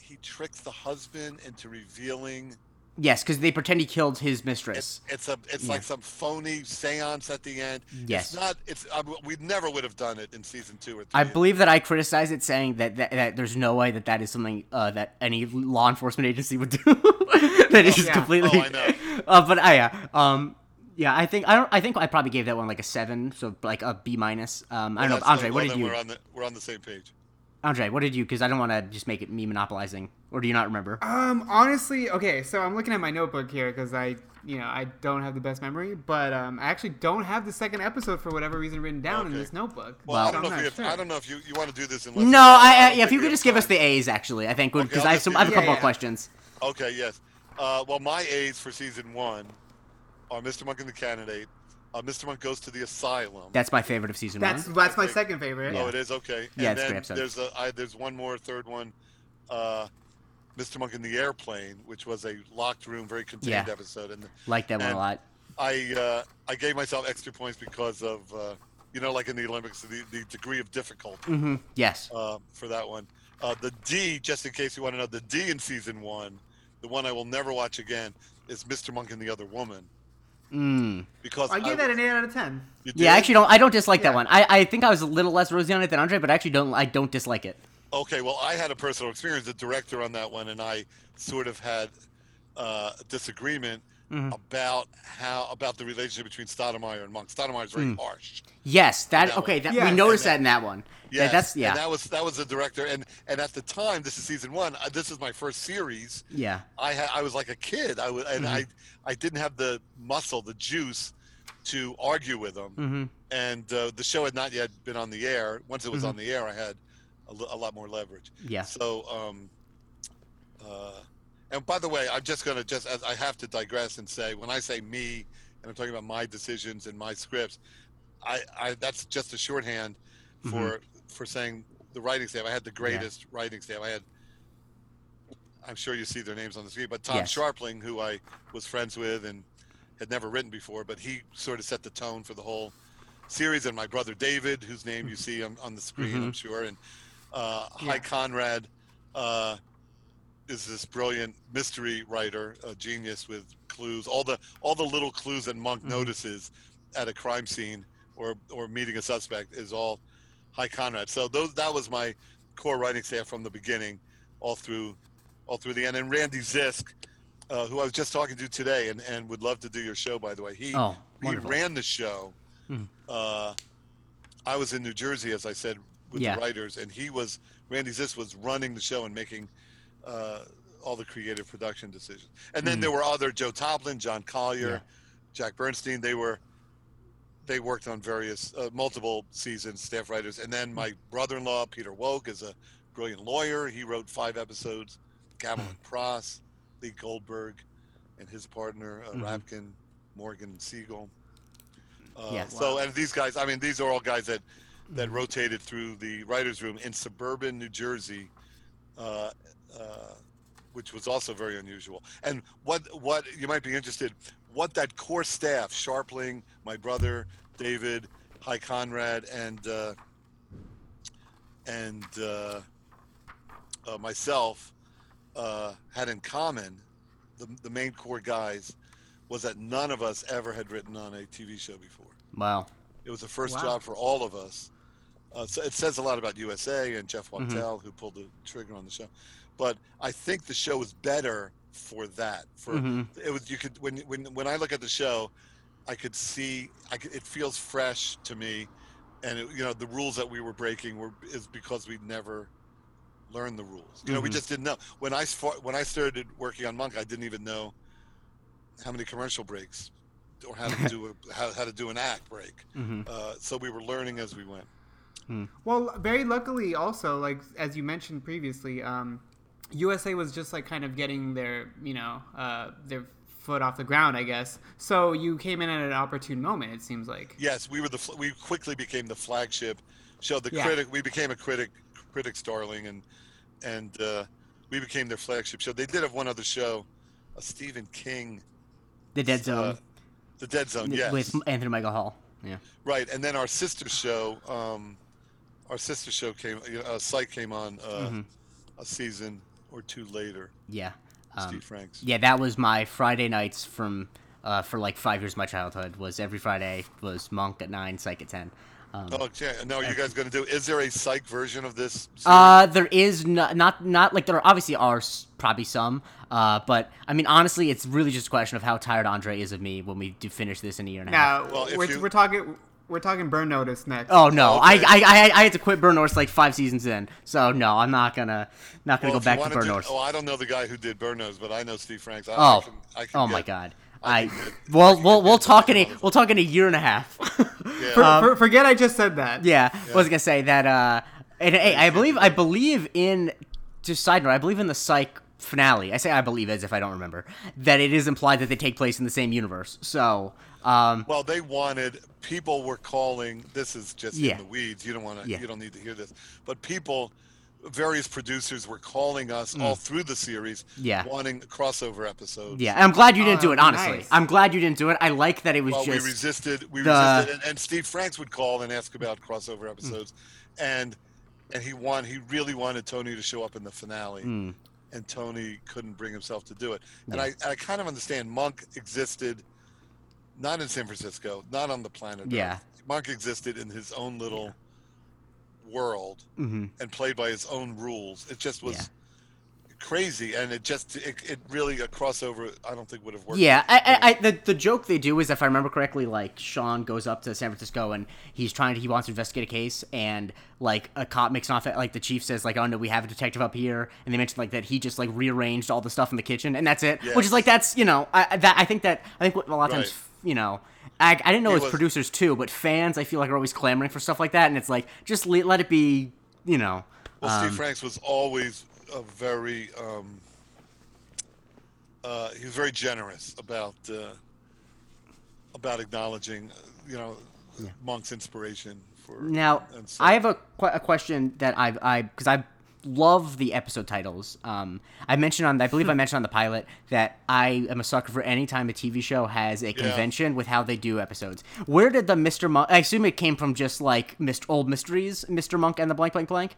he tricks the husband into revealing. Yes, because they pretend he killed his mistress. It's, it's a, it's Yeah. like some phony seance at the end. Yes. It's not. It's. I, we never would have done it in season two or three. I believe that I criticized it, saying that, that, that there's no way that that is something uh, that any law enforcement agency would do. that is just yeah. completely. Oh, I know. Uh, but I yeah, um, yeah, I think I don't. I think I probably gave that one like a seven, so like a B minus. Um, I don't know, Andre. well, What did you? We're on the we're on the same page. Andre, what did you? Because I don't want to just make it me monopolizing, or do you not remember? Um, honestly, okay, so I'm looking at my notebook here because I, you know, I don't have the best memory, but um, I actually don't have the second episode for whatever reason written down in this notebook. Well, Well- I don't know if you not have, sure. I don't know if you, you want to do this. In No, I, I yeah. If you could just give us the the A's, actually, I think would Okay, because I'll have some. I have a couple Yeah, of yeah. questions. Okay, yes. Uh, well, my A's for season one are Mr. Monk and the Candidate. Uh, Mr. Monk goes to the asylum. That's my favorite of season That's one. that's my second favorite. Oh, it is okay. Yeah, and it's a then great episode. there's a I, there's one more third one, uh, Mr. Monk in the airplane, which was a locked room, very contained Yeah. episode, and Like that one a and- lot. I uh, I gave myself extra points because of uh, you know like in the Olympics the, the degree of difficulty. hmm Yes. uh, for that one. Uh, the D, just in case you want to know, the D in season one, the one I will never watch again, is Mr. Monk and the Other Woman. Mm. Because I give that an eight out of ten. Yeah, I actually don't. I don't dislike that one. I, I think I was a little less rosy on it than Andre, but I actually don't. I don't dislike it. Okay, well, I had a personal experience, the director on that one, and I sort of had uh, a disagreement Mhm. about how about the relationship between Stottlemeyer and Monk. Stottlemeyer is very Mm. harsh. Yes, that That okay. one. That, Yes. we noticed And that in that one. Yeah, Yes, that's yeah, And that was that was the director, and and at the time, this is season one. uh, This is my first series. yeah. I had I was like a kid. I was and Mhm. I I didn't have the muscle, the juice, to argue with him. Mm-hmm. And uh, the show had not yet been on the air. Once it was Mhm. on the air, I had a, a lot more leverage. Yeah. So, um, uh, and by the way, I'm just gonna just as I have to digress and say when I say me, and I'm talking about my decisions and my scripts, I, I that's just a shorthand for for saying the writing staff. I had the greatest writing staff. I had. I'm sure you see their names on the screen, but Tom Yes. Scharpling, who I was friends with and had never written before, but he sort of set the tone for the whole series. And my brother David, whose name you see on, on the screen, I'm sure, and uh, Hy Conrad uh, is this brilliant mystery writer, a genius with clues, all the all the little clues that Monk Mhm. notices at a crime scene or or meeting a suspect is all Hy Conrad. So those that was my core writing staff from the beginning, all through all through the end. And Randy Zisk, uh, who I was just talking to today, and, and would love to do your show by the way. He Oh, he ran the show. Mhm. Uh, I was in New Jersey, as I said, with Yeah. the writers, and he was Randy Zisk was running the show and making uh, all the creative production decisions. And then Mhm. there were other Joe Toplyn, John Collier, Yeah. Jack Bernstein. They were they worked on various uh, multiple seasons, staff writers. And then my brother-in-law Peter Wolk is a brilliant lawyer. He wrote five episodes. Gamelin Pross, Lee Goldberg, and his partner uh, Mhm. Rabkin, Morgan Siegel. Uh, Yeah. So, and these guys, I mean, these are all guys that that Mhm. rotated through the writers' room in suburban New Jersey, uh, uh, which was also very unusual. And what what you might be interested, what that core staff, Scharpling, my brother David, Hy Conrad, and uh, and uh, uh, myself uh, had in common, the, the main core guys, was that none of us ever had written on a TV show before. Wow. It was the first Wow. job for all of us. Uh, so it says a lot about USA and Jeff Mhm. Who pulled the trigger on the show. But I think the show is better for that. For Mhm. it was you could when when when I look at the show, I could see I could, it feels fresh to me, and it, you know the rules that we were breaking were is because we never learned the rules. You know, we Mhm. just didn't know. When I when I started working on Monk, I didn't even know how many commercial breaks or how to do a, how, how to do an act break. Mhm. Uh, so we were learning as we went. Well, very luckily, also, like as you mentioned previously, um, USA was just like kind of getting their, you know, uh, their foot off the ground, I guess. So you came in at an opportune moment. It seems like. Yes, we were the fl- we quickly became the flagship show. The Yeah. critic we became a critic critic's darling, and and uh, we became their flagship show. They did have one other show, a Stephen King, The Dead uh, Zone The Dead Zone. Yes, with Anthony Michael Hall. Yeah. right. And then our sister show, um, our sister show came. You know, uh, Psych came on uh, Mhm. a season or two later. Yeah. Um, Steve Franks. yeah, that was my Friday nights from uh, for like five years of my childhood. Was every Friday was Monk at nine, Psych at ten. Um, Oh, yeah. No, you guys going to do? Is there a Psych version of this? series? Uh, there is not, not not like there obviously are probably some, uh, but I mean honestly, it's really just a question of how tired Andre is of me when we do finish this in a year and a half. Now Well, if we're, you- we're talking we're talking Burn Notice next. Oh no, Okay. I, I I I had to quit Burn Notice like five seasons in, so no, I'm not gonna not gonna Well, go back to wanna Burn do- North. Oh, I don't know the guy who did Burn Notice, but I know Steve Franks. I, I Oh. can, I can Oh my god. I I can well we'll we'll talk in a we'll talk in a year and a half. Yeah. For, um, for, forget I just said that. Yeah, I was gonna say that. Uh, and hey, I believe I believe in. Just side note, I believe in the Psych finale. I say I believe as if I don't remember that it is implied that they take place in the same universe. So, um, Well, they wanted people were calling. This is just Yeah. in the weeds. You don't want to. Yeah. You don't need to hear this. But people, various producers were calling us all through the series, Mm. Yeah. wanting crossover episodes. yeah, and I'm glad you didn't Oh, do it. Honestly, nice. I'm glad you didn't do it. I like that it was Well, we just. resisted. We the- resisted, and, and Steve Franks would call and ask about Mm. crossover episodes, and and he want he really wanted Tony to show up in the finale. Mm, and Tony couldn't bring himself to do it. And Yeah. I, I kind of understand Monk existed not in San Francisco, not on the planet. Yeah. Earth. Monk existed in his own little world hmm and played by his own rules. It just was Yeah. crazy, and it just it, it really a crossover. I don't think would have worked. Yeah, I, I, I, the the joke they do is, if I remember correctly, like Sean goes up to San Francisco and he's trying to he wants to investigate a case, and like a cop makes an off like the chief says like, oh no, we have a detective up here, and they mention like that he just like rearranged all the stuff in the kitchen, and that's it, which is like that's you know I that I think that I think what a lot of times Right. You know. I, I didn't know it was was- producers too, but fans I feel like are always clamoring for stuff like that, and it's like just le- let it be, you know. Well, um, Steve Franks was always a very um, uh, he was very generous about uh, about acknowledging, uh, you know, Monk's inspiration for. Now, I have a, a question that I've I because I love the episode titles. Um, I mentioned on I believe I mentioned on the pilot that I am a sucker for any time a TV show has a convention with how they do episodes. Where did the Mr. Monk? I assume it came from just like Mr. Old Mysteries, Mr. Monk and the blank blank blank.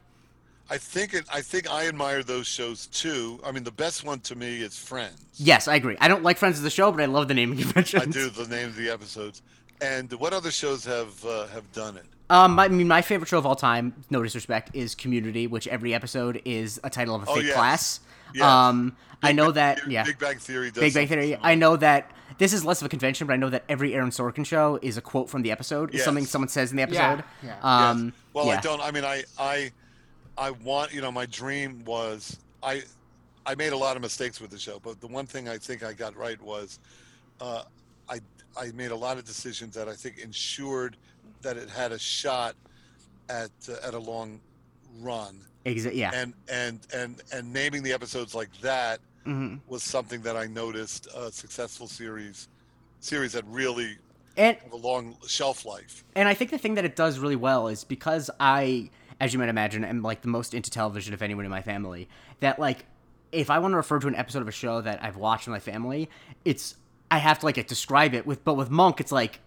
I think it. I think I admire those shows too. I mean, the best one to me is Friends. Yes, I agree. I don't like Friends of the show, but I love the naming conventions. I do the name of the episodes. And what other shows have uh, have done it? Um, my, I mean, my favorite show of all time, no disrespect, is Community, which every episode is a title of a Oh, fake yes. class. Yes. Um, I know Bang that. Theory- Yeah. Big Bang Theory does. Big Bang Theory. similar. I know that this is less of a convention, but I know that every Aaron Sorkin show is a quote from the episode. Is something someone says in the Yeah, episode. yeah. Um, Yes. Well, yeah. I don't. I mean, I, I, I want. You know, my dream was I, I made a lot of mistakes with the show, but the one thing I think I got right was, uh, I, I made a lot of decisions that I think ensured that it had a shot at uh, at a long run, Exa- yeah. and and and and naming the episodes like that hmm was something that I noticed a successful series, series that really And have a long shelf life. and I think the thing that it does really well is because I, as you might imagine, am like the most into television of anyone in my family. That like, if I want to refer to an episode of a show that I've watched with my family, it's I have to like describe it with. But with Monk, it's like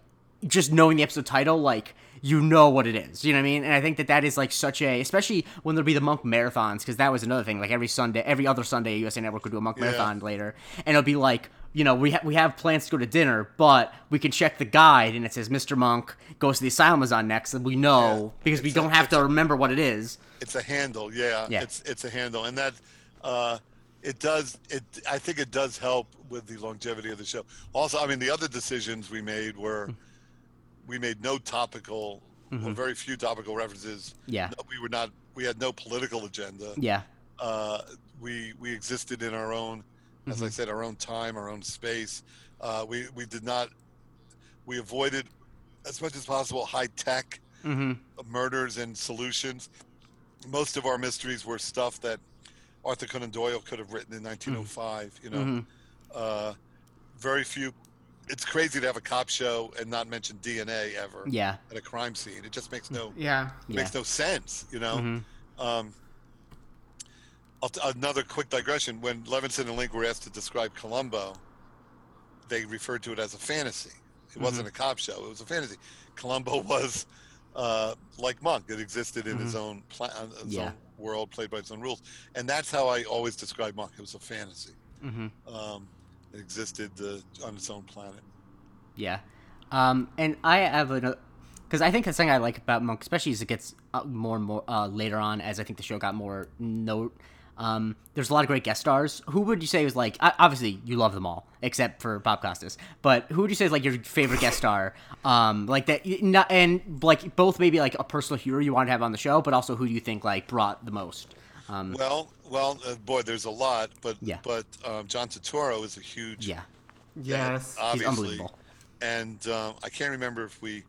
just knowing the episode title, like you know what it is. You know what I mean? And I think that that is like such a, especially when there'll be the Monk marathons, because that was another thing. Like every Sunday, every other Sunday, USA Network would do a Monk Yeah. marathon later, and it'll be like. You know, we ha- we have plans to go to dinner, but we can check the guide, and it says Mr. Monk goes to the asylum is on next, and we know Yeah. because we a- don't have to remember what it is. It's a handle, yeah. Yeah. It's it's a handle, and that uh, it does it. I think it does help with the longevity of the show. Also, I mean, the other decisions we made were we made no topical, or very few topical references. Yeah, No, we were not. We had no political agenda. yeah, Uh, we we existed in our own, as I said, our own time, our own space. Uh, we we did not. We avoided as much as possible high tech hmm murders and solutions. Most of our mysteries were stuff that Arthur Conan Doyle could have written in 1905. You know, Mhm. uh, very few. It's crazy to have a cop show and not mention DNA ever yeah, at a crime scene. It just makes no Yeah. yeah. makes no sense. You know. Mhm. Um, I'll t- another quick digression. When Levinson and Link were asked to describe Columbo, they referred to it as a fantasy. It wasn't a cop show. It was a fantasy. Columbo was uh, like Monk. It existed in his own pla- uh, his Yeah. own world, played by its own rules. And that's how I always describe Monk. It was a fantasy. hmm Um, it existed uh, on its own planet. Yeah. Um, and I have a because I think the thing I like about Monk, especially as it gets more and more uh, later on, as I think the show got more note. Um, there's a lot of great guest stars. Who would you say was like? Obviously, you love them all except for Bob Costas. But who would you say is like your favorite guest star? Um, like that, and like both maybe like a personal hero you want to have on the show, but also who do you think like brought the most? Um, Well, well, uh, boy, there's a lot, but Yeah. but um, John Turturro is a huge yeah, Yes. he's obviously. unbelievable. And um, I can't remember if we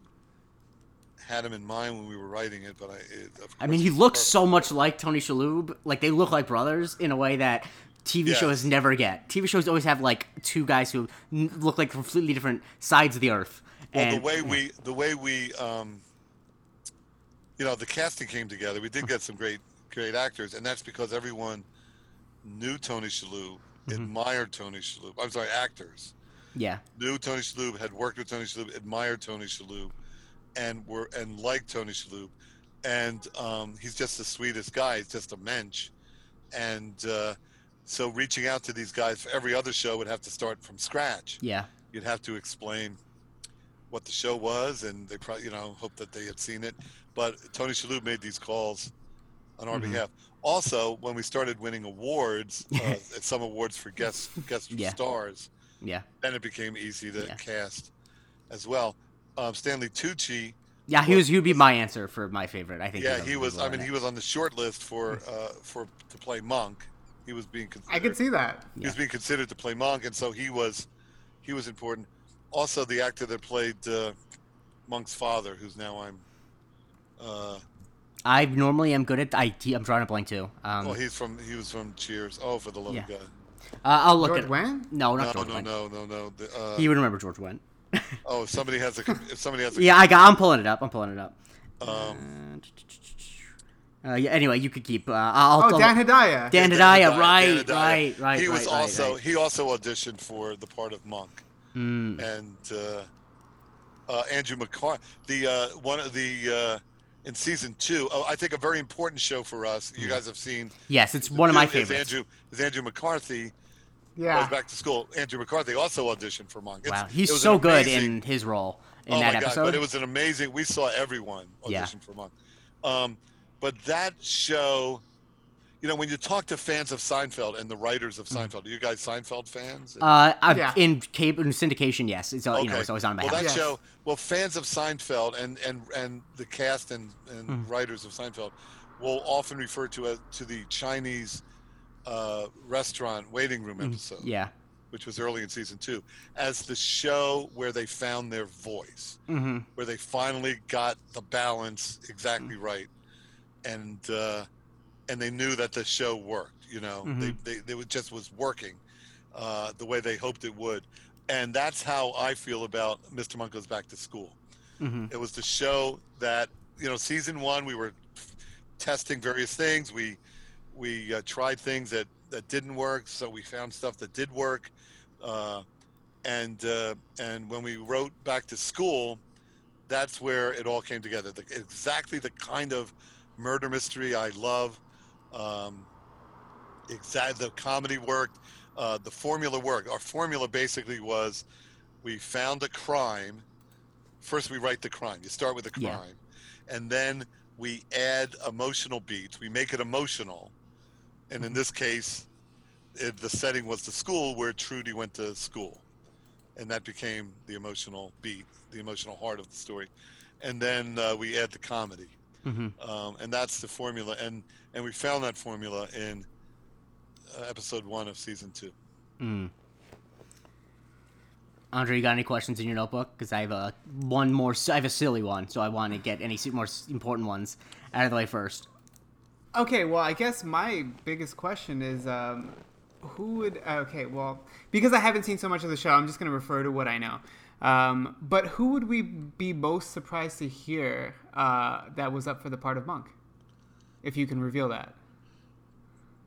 had him in mind when we were writing it, but I. It, of I mean, he looks perfect. so much like Tony Shalhoub. Like they look like brothers in a way that TV Yes. shows never get. TV shows always have like two guys who n- look like completely different sides of the earth. Well, and the way we, the way we, um, you know, the casting came together. We did get some great, great actors, and that's because everyone knew Tony Shalhoub, Mm-hmm. admired Tony Shalhoub. I'm sorry, actors yeah, knew Tony Shalhoub, had worked with Tony Shalhoub, admired Tony Shalhoub, and were and liked Tony Shalhoub, and um, he's just the sweetest guy. He's just a mensch, and uh, so reaching out to these guys for every other show would have to start from scratch. yeah, You'd have to explain what the show was, and they probably you know hope that they had seen it. But Tony Shalhoub made these calls on our Mhm. behalf. Also, when we started winning awards, uh, at some awards for guest guest Yeah. stars, Yeah. then it became easy to Yeah. cast as well. Um, Stanley Tucci, Yeah, he was. He would be my answer for my favorite. I think. yeah, he was. I mean, he was on the short list for uh, for to play Monk. He was being considered. I can see that. He was being considered to play Monk, and so he was he was important. Also, the actor that played uh, Monk's father, who's now I'm. Uh, I normally am good at. I, I'm drawing a blank too. Um, well, he's from he was from Cheers. Oh, for the love of God. uh, I'll look George at. Wendt? No, not No, George no, Wendt. no, no, no. The, uh, He would remember George Wendt. oh, if somebody has a if somebody has a Yeah, I got. I'm pulling it up. I'm pulling it up. um, Uh, yeah. Anyway, you could keep. Uh, I'll. Oh, I'll- Dan Hedaya. Dan Dan Hedaya, Hedaya, right, Dan Hedaya. right, right. he was right, right, also right. he also auditioned for the part of Monk. Mm. and uh, uh, Andrew McCarthy. The uh, one of the uh, in season two, oh, I think a very important show for us. You guys have seen. Yes, it's one of my is favorites. Andrew is Andrew McCarthy Yeah. goes back to school. Andrew McCarthy also auditioned for Monk. It's- Wow, he's so an good amazing- in his role in oh that my episode. god! But it was an amazing. We saw everyone Yeah. audition for Monk. Um, but that show. You know, when you talk to fans of Seinfeld and the writers of Seinfeld, are you guys Seinfeld fans? Uh, I've, Yeah. in cable in syndication, yes, it's all, you know Okay. it's always on my well, house. that Yes. show. Well, fans of Seinfeld and and and the cast and and Mm. writers of Seinfeld will often refer to a, to the Chinese uh, restaurant waiting room episode, Mm, Yeah. which was early in season two, as the show where they found their voice, hmm where they finally got the balance exactly Mm. right, and uh, and they knew that the show worked. You know, Mhm. they, they they just was working uh, the way they hoped it would, and that's how I feel about Mr. Monk Goes Back to School. hmm It was the show that you know, season one we were testing various things. We we uh, tried things that that didn't work, so we found stuff that did work, uh, and uh, and when we wrote Back to School, that's where it all came together. The, exactly the kind of murder mystery I love. Um, exactly the comedy worked. Uh, the formula worked. Our formula basically was we found a crime. First, we write the crime. You start with the Yeah. crime, and then we add emotional beats. We make it emotional, and in this case, it, the setting was the school where Trudy went to school, and that became the emotional beat, the emotional heart of the story, and then uh, we add the comedy, hmm um, and that's the formula. And and we found that formula in uh, episode one of season two. Mm. Andre, you got any questions in your notebook? Because I have a one more. I have a silly one, so I want to get any more important ones out of the way first. Okay, well, I guess my biggest question is um, who would. Okay, well, because I haven't seen so much of the show, I'm just going to refer to what I know. Um, but who would we be most surprised to hear uh, that was up for the part of Monk? If you can reveal that.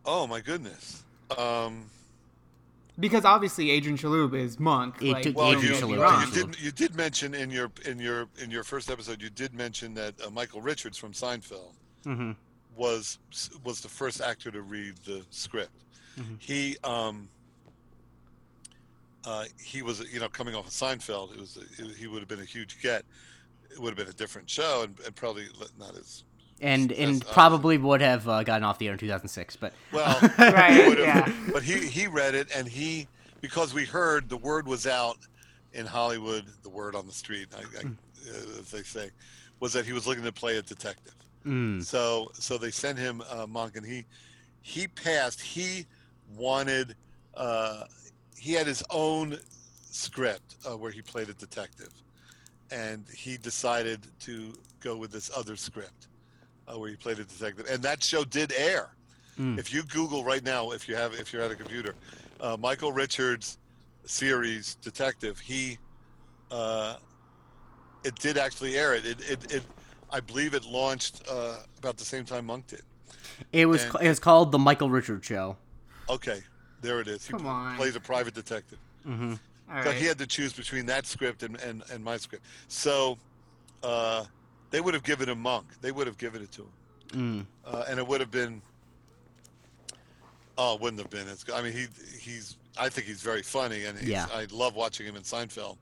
Oh my goodness. Um, Because obviously Adrian Shalhoub is Monk. It like, well, you, Adrian get me Shalhoub. wrong. you did you did mention in your in your in your first episode you did mention that uh, Michael Richards from Seinfeld hmm was was the first actor to read the script. Mhm. He um uh, he was you know coming off of Seinfeld. It was it, he would have been a huge get. It would have been a different show and, and probably not as And Yes, and uh, probably would have uh, gotten off the air in 2006, but well. Right, he would have- yeah. But he he read it and he because we heard the word was out in Hollywood. The word on the street, I, I, uh, as they say, was that he was looking to play a detective. mm, So so they sent him uh, Monk, and he he passed. He wanted uh, he had his own script uh, where he played a detective, and he decided to go with this other script uh, where he played a detective, and that show did air. Mm. If you Google right now, if you have if you're at a computer, uh, Michael Richards series detective, he uh, it did actually air it. It, it, it I believe it launched uh, about the same time Monk did. it was And- it was called the Michael Richards Show. Okay, there it is. Come pl- on. plays a private detective. Mm-hmm. All So right. he had to choose between that script and, and, and my script. So uh, they would have given him Monk. They would have given it to him. Mm. Uh, and it would have been. Oh, it wouldn't have been. It's, I mean, he he's. I think he's very funny, and he's, Yeah. I love watching him in Seinfeld.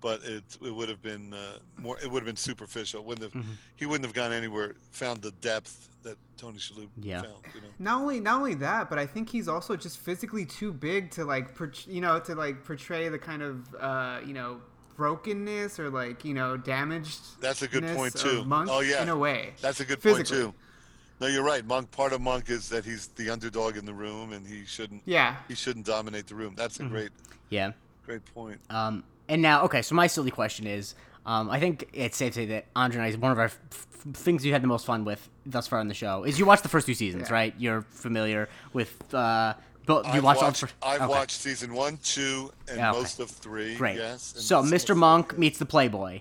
but it it would have been uh, more. It would have been superficial. It wouldn't have. Mhm. He wouldn't have gone anywhere. Found the depth that Tony Shalhoub Yeah. found. You know. Not only not only that, but I think he's also just physically too big to like, per- you know, to like portray the kind of uh, you know brokenness or like you know damaged. That's a good point, too. Monk Oh, yeah. in a way. That's a good Physically. point too. No, you're right. Monk. Part of Monk is that he's the underdog in the room, and he shouldn't. Yeah. He shouldn't dominate the room. That's a great, Yeah. great point. Um, and now, okay, so my silly question is, um, I think it's safe to say that Andre and I, one of our f- f- things you had the most fun with thus far on the show is you watched the first two seasons, Yeah. right? You're familiar with, uh, but you I've watched, all watched, the I've okay. watched season one, two, and Yeah, okay. most of three. Great. Yes. so, Mr. Monk yes. meets the Playboy.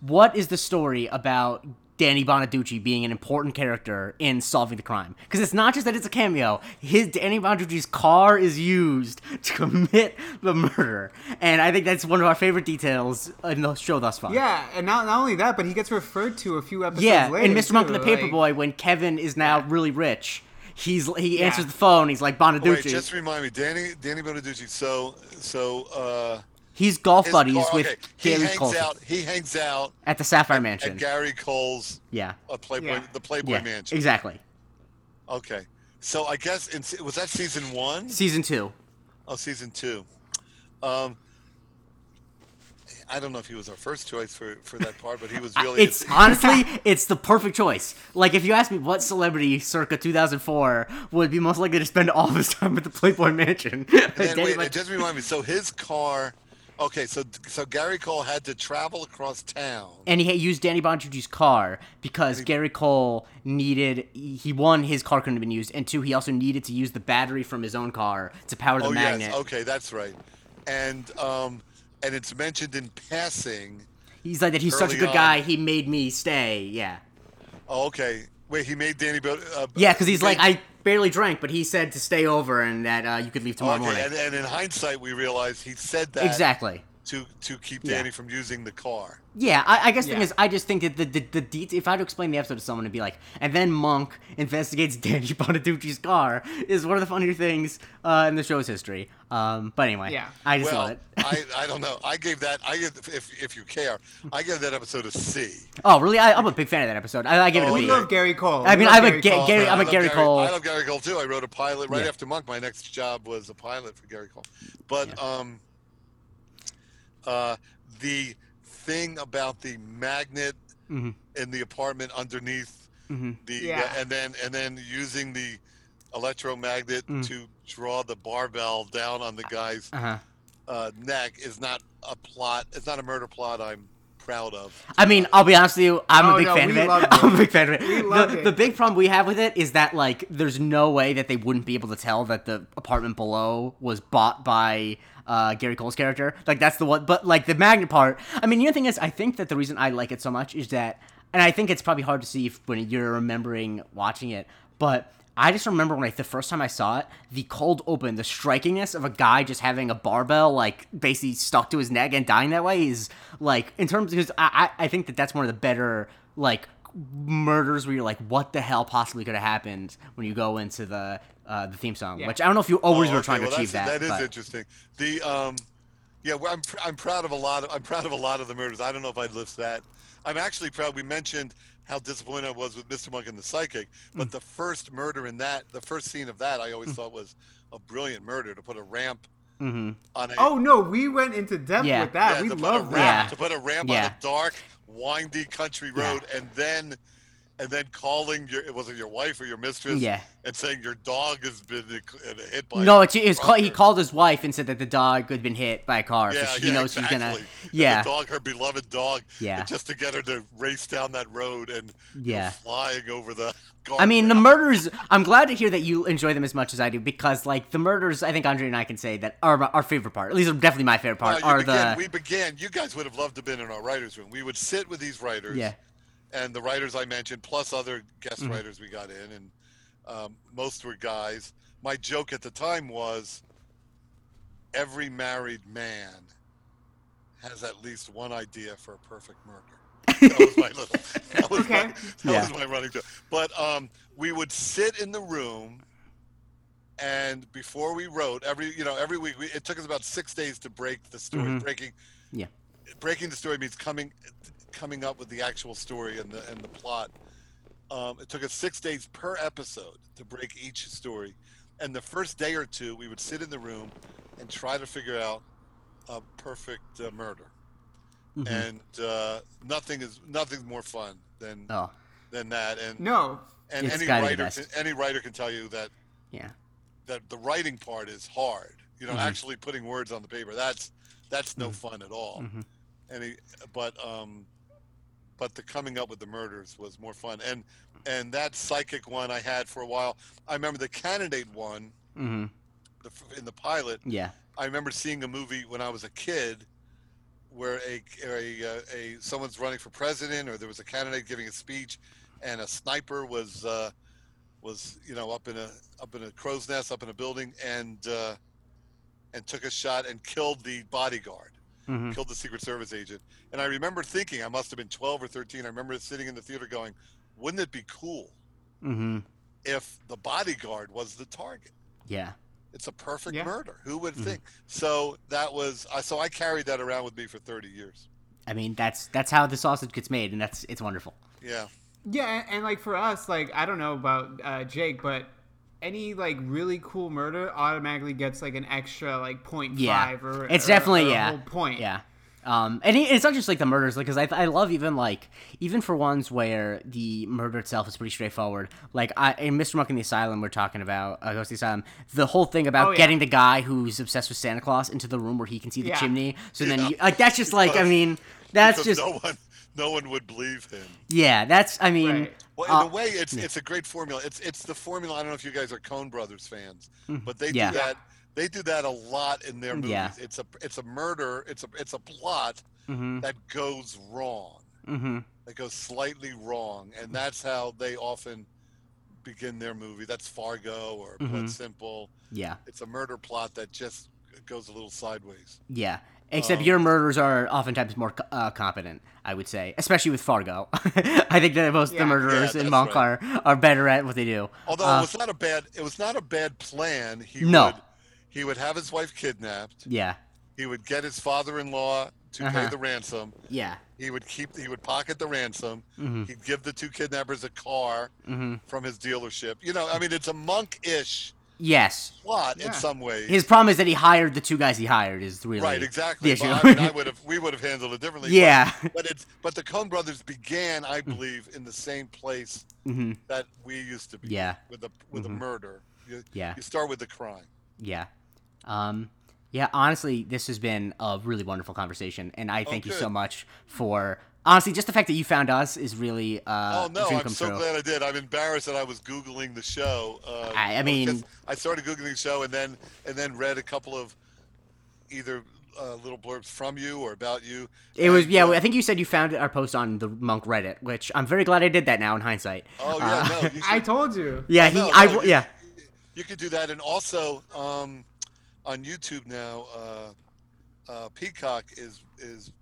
What is the story about Danny Bonaduce being an important character in solving the crime? Because it's not just that it's a cameo. His Danny Bonaduce's car is used to commit the murder, and I think that's one of our favorite details in the show thus far. Yeah, and not not only that, but he gets referred to a few episodes Yeah, later. and Mr. Monk and the too, like- Paperboy, when Kevin is now really rich, he's he Yeah. answers the phone. He's like Oh, Bonaduce. wait, just remind me, Danny, Danny Bonaduce. So, so uh, he's golf buddies car- with okay, he Gary hangs Coulson out. He hangs out at the Sapphire at Mansion. Gary Cole's yeah, a Playboy, Yeah. the Playboy yeah, Mansion. exactly. Okay, so I guess in, was that season one? Season two. Oh, season two. Um, I don't know if he was our first choice for, for that part, but he was really. It's honestly, it's the perfect choice. Like if you ask me what celebrity circa 2004 would be most likely to spend all of his time at the Playboy Mansion, And then, wait, it just remind me. So his car. Okay, so so Gary Cole had to travel across town. and he had used Danny Bonaduce's car because Gary Cole needed he one his car couldn't have been used and two he also needed to use the battery from his own car to power the oh magnet. yes, okay, that's right. And um, and it's mentioned in passing. He's like that he's such a good on. guy. He made me stay. Yeah, Oh, okay. Wait, he made Danny. Uh, yeah, because he's he like I barely drank, but he said to stay over and that uh, you could leave tomorrow Okay, morning. and, and in hindsight, we realize he said that exactly. To to keep Yeah. Danny from using the car. Yeah, I, I guess the thing is, I just think that the the, the det- if I had to explain the episode to someone, it'd be like, and then Monk investigates Danny Bonaduce's car is one of the funnier things uh, in the show's history. Um, but anyway, Yeah. I just well, love it. I, I don't know. I gave that. I give if if you care, I gave that episode a C. oh, really? I, I'm a big fan of that episode. I, I give it Oh, a We B. love Gary Cole. I mean, I'm a Gary Ga- Cole. Gary- I'm I a love Gary Cole. I love Gary Cole too. I wrote a pilot right Yeah. after Monk. My next job was a pilot for Gary Cole. But um, uh, the thing about the magnet Mhm. in the apartment underneath Mhm. the Yeah. and then and then using the electromagnet Mm. to draw the barbell down on the guy's Uh-huh. uh, neck is not a plot. It's not a murder plot. I'm proud of. I mean, I'll be honest with you. I'm Oh, a big no, fan of it. loved I'm a big fan of it. We the, it. the big problem we have with it is that like, there's no way that they wouldn't be able to tell that the apartment below was bought by uh, Gary Cole's character. Like that's the one. But like the magnet part. I mean, the other thing is, I think that the reason I like it so much is that, and I think it's probably hard to see if, when you're remembering watching it, but. I just remember when I the first time I saw it, the cold open, the strikingness of a guy just having a barbell like basically stuck to his neck and dying that way is like in terms because I I I think that that's one of the better like murders where you're like what the hell possibly could have happened when you go into the uh, the theme song, Yeah. which I don't know if you always Oh, were okay, trying well, to achieve that. That is but- interesting. The um, yeah, well, I'm pr- I'm proud of a lot of I'm proud of a lot of the murders. I don't know if I'd list that. I'm actually proud. We mentioned how disappointed I was with Mr. Monk and the Psychic, but the first murder in that, the first scene of that, I always thought was a brilliant murder to put a ramp Mhm. on a Oh no, we went into depth Yeah. with that. yeah, we to put a love ramp, that. Yeah. to put a ramp Yeah. on a dark, windy country Yeah. road, and then and then calling your it was it your wife or your mistress? Yeah. and saying your dog has been hit by No, a it's, he called his wife and said that the dog had been hit by a car, Yeah, so she yeah, knows exactly. she's gonna. And Yeah, the dog, her beloved dog. Yeah. Just to get her to race down that road and Yeah. flying over the. I mean the murders. I'm glad to hear that you enjoy them as much as I do because like the murders, I think Andre and I can say that are our favorite part. At least definitely my favorite part you are began, the we began. You guys would have loved to have been in our writers' room. We would sit with these writers. yeah. And the writers I mentioned, plus other guest Mhm. writers we got in, and um, most were guys. My joke at the time was every married man has at least one idea for a perfect murder. That was my little. That was, Okay. my, that Yeah. was my running joke. But um, we would sit in the room, and before we wrote every, you know, every week, we, it took us about six days to break the story, Mhm. breaking. Yeah. breaking the story means coming coming up with the actual story and the and the plot. Um, it took us six days per episode to break each story, and the first day or two we would sit in the room and try to figure out a perfect uh, murder. Mhm. And uh, nothing is nothing's more fun than oh, than that. And No, and It's any writer can, any writer can tell you that yeah. that the writing part is hard. You know, Mhm. actually putting words on the paper that's that's no Mhm. fun at all. Mhm. Any, but um, but the coming up with the murders was more fun. And and that psychic one I had for a while. I remember the candidate one hmm the, in the pilot. Yeah. I remember seeing a movie when I was a kid where a a, uh, a someone's running for president or there was a candidate giving a speech and a sniper was uh, was you know up in a up in a crow's nest up in a building and uh, and took a shot and killed the bodyguard hmm killed the secret service agent and i remember thinking i must have been 12 or 13 i remember sitting in the theater going wouldn't it be cool hmm if the bodyguard was the target Yeah. it's a perfect Yeah. murder. Who would Mhm. think? So that was I so I carried that around with me for 30 years. I mean, that's that's how the sausage gets made, and that's it's wonderful. Yeah. Yeah, and, and like for us, like I don't know about uh, Jake, but any like really cool murder automatically gets like an extra like point Yeah. five or It's or- definitely or a yeah, whole point. Yeah. Um, and it's not just like the murders, like, because I, I love even like even for ones where the murder itself is pretty straightforward. Like I in Mr. Monk in the Asylum, we're talking about uh, Ghost of the Asylum. The whole thing about Oh, yeah. getting the guy who's obsessed with Santa Claus into the room where he can see the Yeah. chimney. So then, you, like, that's just like I mean, that's Because just no one no one would believe him. yeah, that's I mean, Right. Well, in Uh, a way, it's yeah. it's a great formula. It's it's the formula. I don't know if you guys are Coen Brothers fans, Mhm. but they Yeah. do that. They do that a lot in their movies. Yeah. It's a it's a murder. It's a it's a plot hmm that goes wrong. hmm That goes slightly wrong, and that's how they often begin their movie. That's Fargo or Mhm. Blood Simple. yeah, It's a murder plot that just goes a little sideways. yeah. Except Um, your murders are oftentimes more uh, competent, I would say, especially with Fargo. I think that most of Yeah. the murderers Yeah, in Monk right. are, are better at what they do. Although Uh, it was not a bad, it was not a bad plan. He No. would, he would have his wife kidnapped. Yeah, He would get his father-in-law to pay Uh-huh. the ransom. yeah. He would keep, he would pocket the ransom. hmm He'd give the two kidnappers a car hmm from his dealership. You know, I mean, it's a monk-ish Yes. plot Yeah. in some ways. His problem is that he hired the two guys he hired. Is really right, exactly. the But. I mean, I would have, we would have handled it differently. yeah. But it's, but the Coen Brothers began, I Mm. believe, in the same place hmm that we used to be. Yeah. With a, with Mhm. a murder. You, Yeah. you start with the crime. Yeah. Um, yeah, honestly, this has been a really wonderful conversation, and I thank you so much for honestly just the fact that you found us is really uh, oh no, a dream I'm so true. glad I did. I'm embarrassed that I was googling the show. Uh, I- I mean- I started googling the show and then and then read a couple of either uh, little blurbs from you or about you. It was yeah. uh, I think you said you found our post on the Monk Reddit, which I'm very glad I did that now in hindsight. Oh yeah, Uh, no, you I told you. Yeah, he. no, I no, you- yeah. You could do that, and also um, on YouTube now, uh, uh, Peacock is is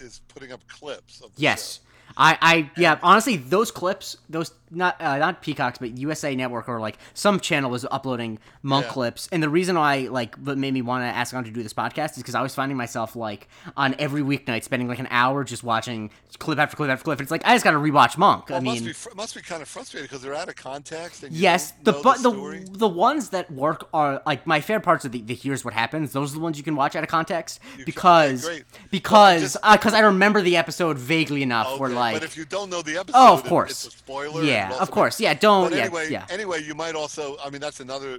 is putting up clips of Yes. show. I, I yeah honestly those clips those not uh, not peacocks but USA Network or like some channel was uploading monk Yeah. clips and the reason why like what made me want to ask on to do this podcast is because I was finding myself like on every weeknight spending like an hour just watching clip after clip after clip it's like I just gotta rewatch monk Well, I it must mean be must be kind of frustrating because they're out of context. Yes the but the, the, the ones that work are like my favorite parts of the, the here's what happens those are the ones you can watch out of context You because okay, great. because because I remember the episode vaguely enough where Okay, like but if you don't know the episode, Oh, of course. it's a spoiler. yeah of course yeah don't But yeah anyway, yeah anyway, you might also. I mean, that's another.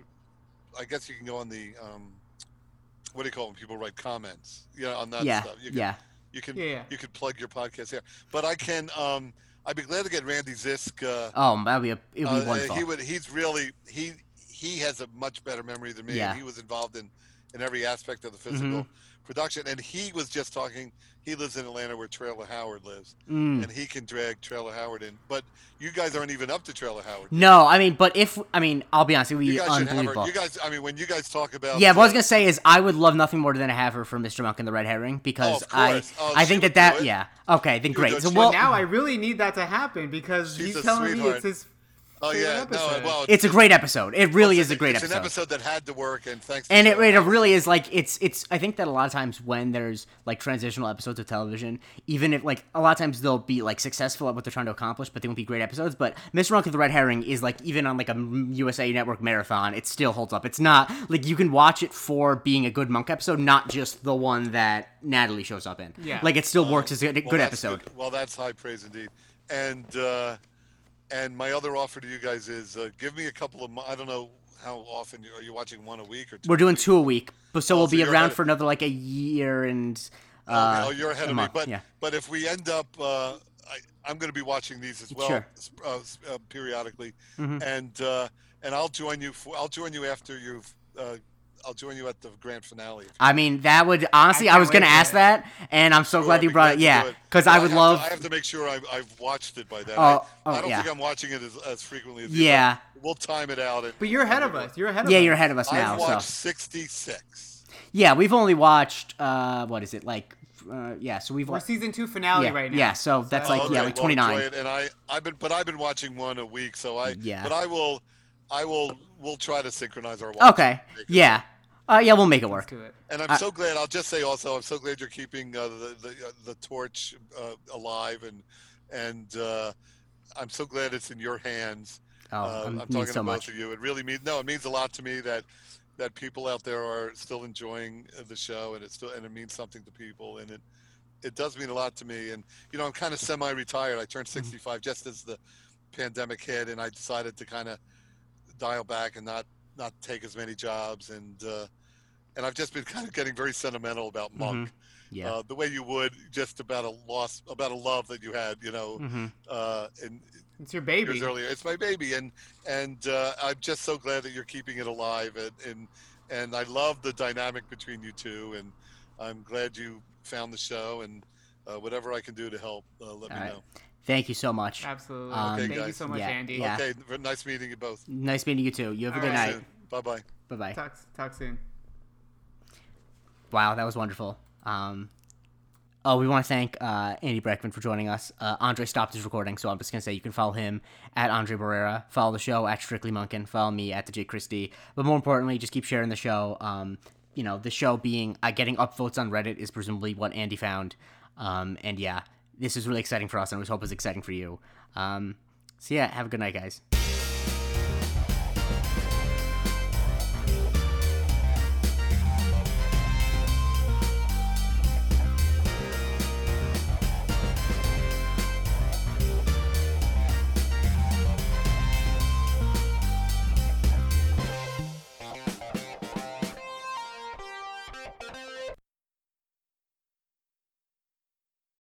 I guess you can go on the. Um, what do you call them? People write comments. Yeah, on that yeah stuff. You can, yeah You can. Yeah, yeah. You could plug your podcast here, but I can. Um, I'd be glad to get Randy Zisk. Uh, Oh, that'd be a, it would uh, wonderful. he would. He's really. He he has a much better memory than me. Yeah. He was involved in in every aspect of the physical Mhm. Production, and he was just talking. He lives in Atlanta, where Traylor Howard lives, Mm. and he can drag Traylor Howard in. But you guys aren't even up to Traylor Howard. No, I mean, but if I mean, I'll be honest, it would You be guys should have her. unbelievable. You guys, I mean, when you guys talk about yeah, what I was gonna say is I would love nothing more than to have her for Mr. Monk and the Red Herring because of I. Oh, I think that that yeah okay then great so well now I really need that to happen because She's he's a telling me it's his Oh yeah, no, well, It's a great episode. It really it's is a great it's episode. It's an episode that had to work, and thanks. To and it, it really is like it's it's i think that a lot of times when there's like transitional episodes of television even if like a lot of times they'll be like successful at what they're trying to accomplish but they won't be great episodes but mr monkey the red herring is like even on like a usa network marathon it still holds up it's not like you can watch it for being a good monk episode not just the one that natalie shows up in Yeah. like it still works as a good, Well, good that's episode Well, that's high praise indeed. And uh, and my other offer to you guys is uh, give me a couple of. I don't know how often you, are you watching one a week or two. we're doing two a week but so Oh, we'll so be around for another like a year and Oh, uh, oh, you're ahead of me. But yeah but if we end up, uh, I, I'm going to be watching these as well Sure. uh, uh, periodically, Mhm. and uh, and I'll join you. For, I'll join you after you've. I'll join you at the grand finale. I mean, that would honestly. I I, was gonna ask it. that, and I'm so Sure, glad you brought it. to Yeah, because But I would have love. To, I have to make sure I've, I've watched it by then. Oh, I, oh, I don't yeah. think I'm watching it as, as frequently as you, Yeah. but We'll time it out. And, But you're ahead and of us. You're ahead of yeah, us. you're ahead of us now. I've So watched 66. yeah, we've only watched. uh What is it like? Uh, yeah, so we've We're watched. season two finale Yeah, right now. yeah, so that's Oh, like yeah, like 29. it, And I, I've been, but I've been watching one a week, so I. Yeah. But I will, I will, we'll try to synchronize our. watching. Okay, Make it yeah, uh, yeah, we'll make it Let's work. do it. And I'm I- so glad. I'll just say also, I'm so glad you're keeping uh, the the, uh, the torch uh, alive, and and uh, I'm so glad it's in your hands. Oh, uh, I'm talking so to both of you. It really means no. It means a lot to me that that people out there are still enjoying uh, the show, and it still and it means something to people, and it it does mean a lot to me. And you know, I'm kind of semi-retired. I turned Mm-hmm. 65 just as the pandemic hit, and I decided to kind of dial back and not not take as many jobs, and uh, and I've just been kind of getting very sentimental about Monk. Yeah. Uh, the way you would just about a loss, about a love that you had, you know, hmm uh, and It's your baby. years earlier. It's my baby, and and uh, I'm just so glad that you're keeping it alive, and and and I love the dynamic between you two, and I'm glad you found the show, and uh, whatever I can do to help, uh, let me All right. know. Thank you so much. Absolutely. Um, Okay, Thank you so much, Yeah, Andy. yeah. Okay, nice meeting you both. Nice meeting you too. You have a good right. night. Bye bye. Bye bye. Talk, talk soon. Wow, that was wonderful. Um, oh, we want to thank uh, Andy Breckman for joining us. Uh, Andre stopped his recording, so I'm just gonna say you can follow him at Andre Barrera. Follow the show at Strictly Monkin. Follow me at the J Christie. But more importantly, just keep sharing the show. Um, you know, the show being uh, getting upvotes on Reddit is presumably what Andy found. Um, and yeah, this is really exciting for us, and we hope it's exciting for you. Um, so yeah, have a good night, guys.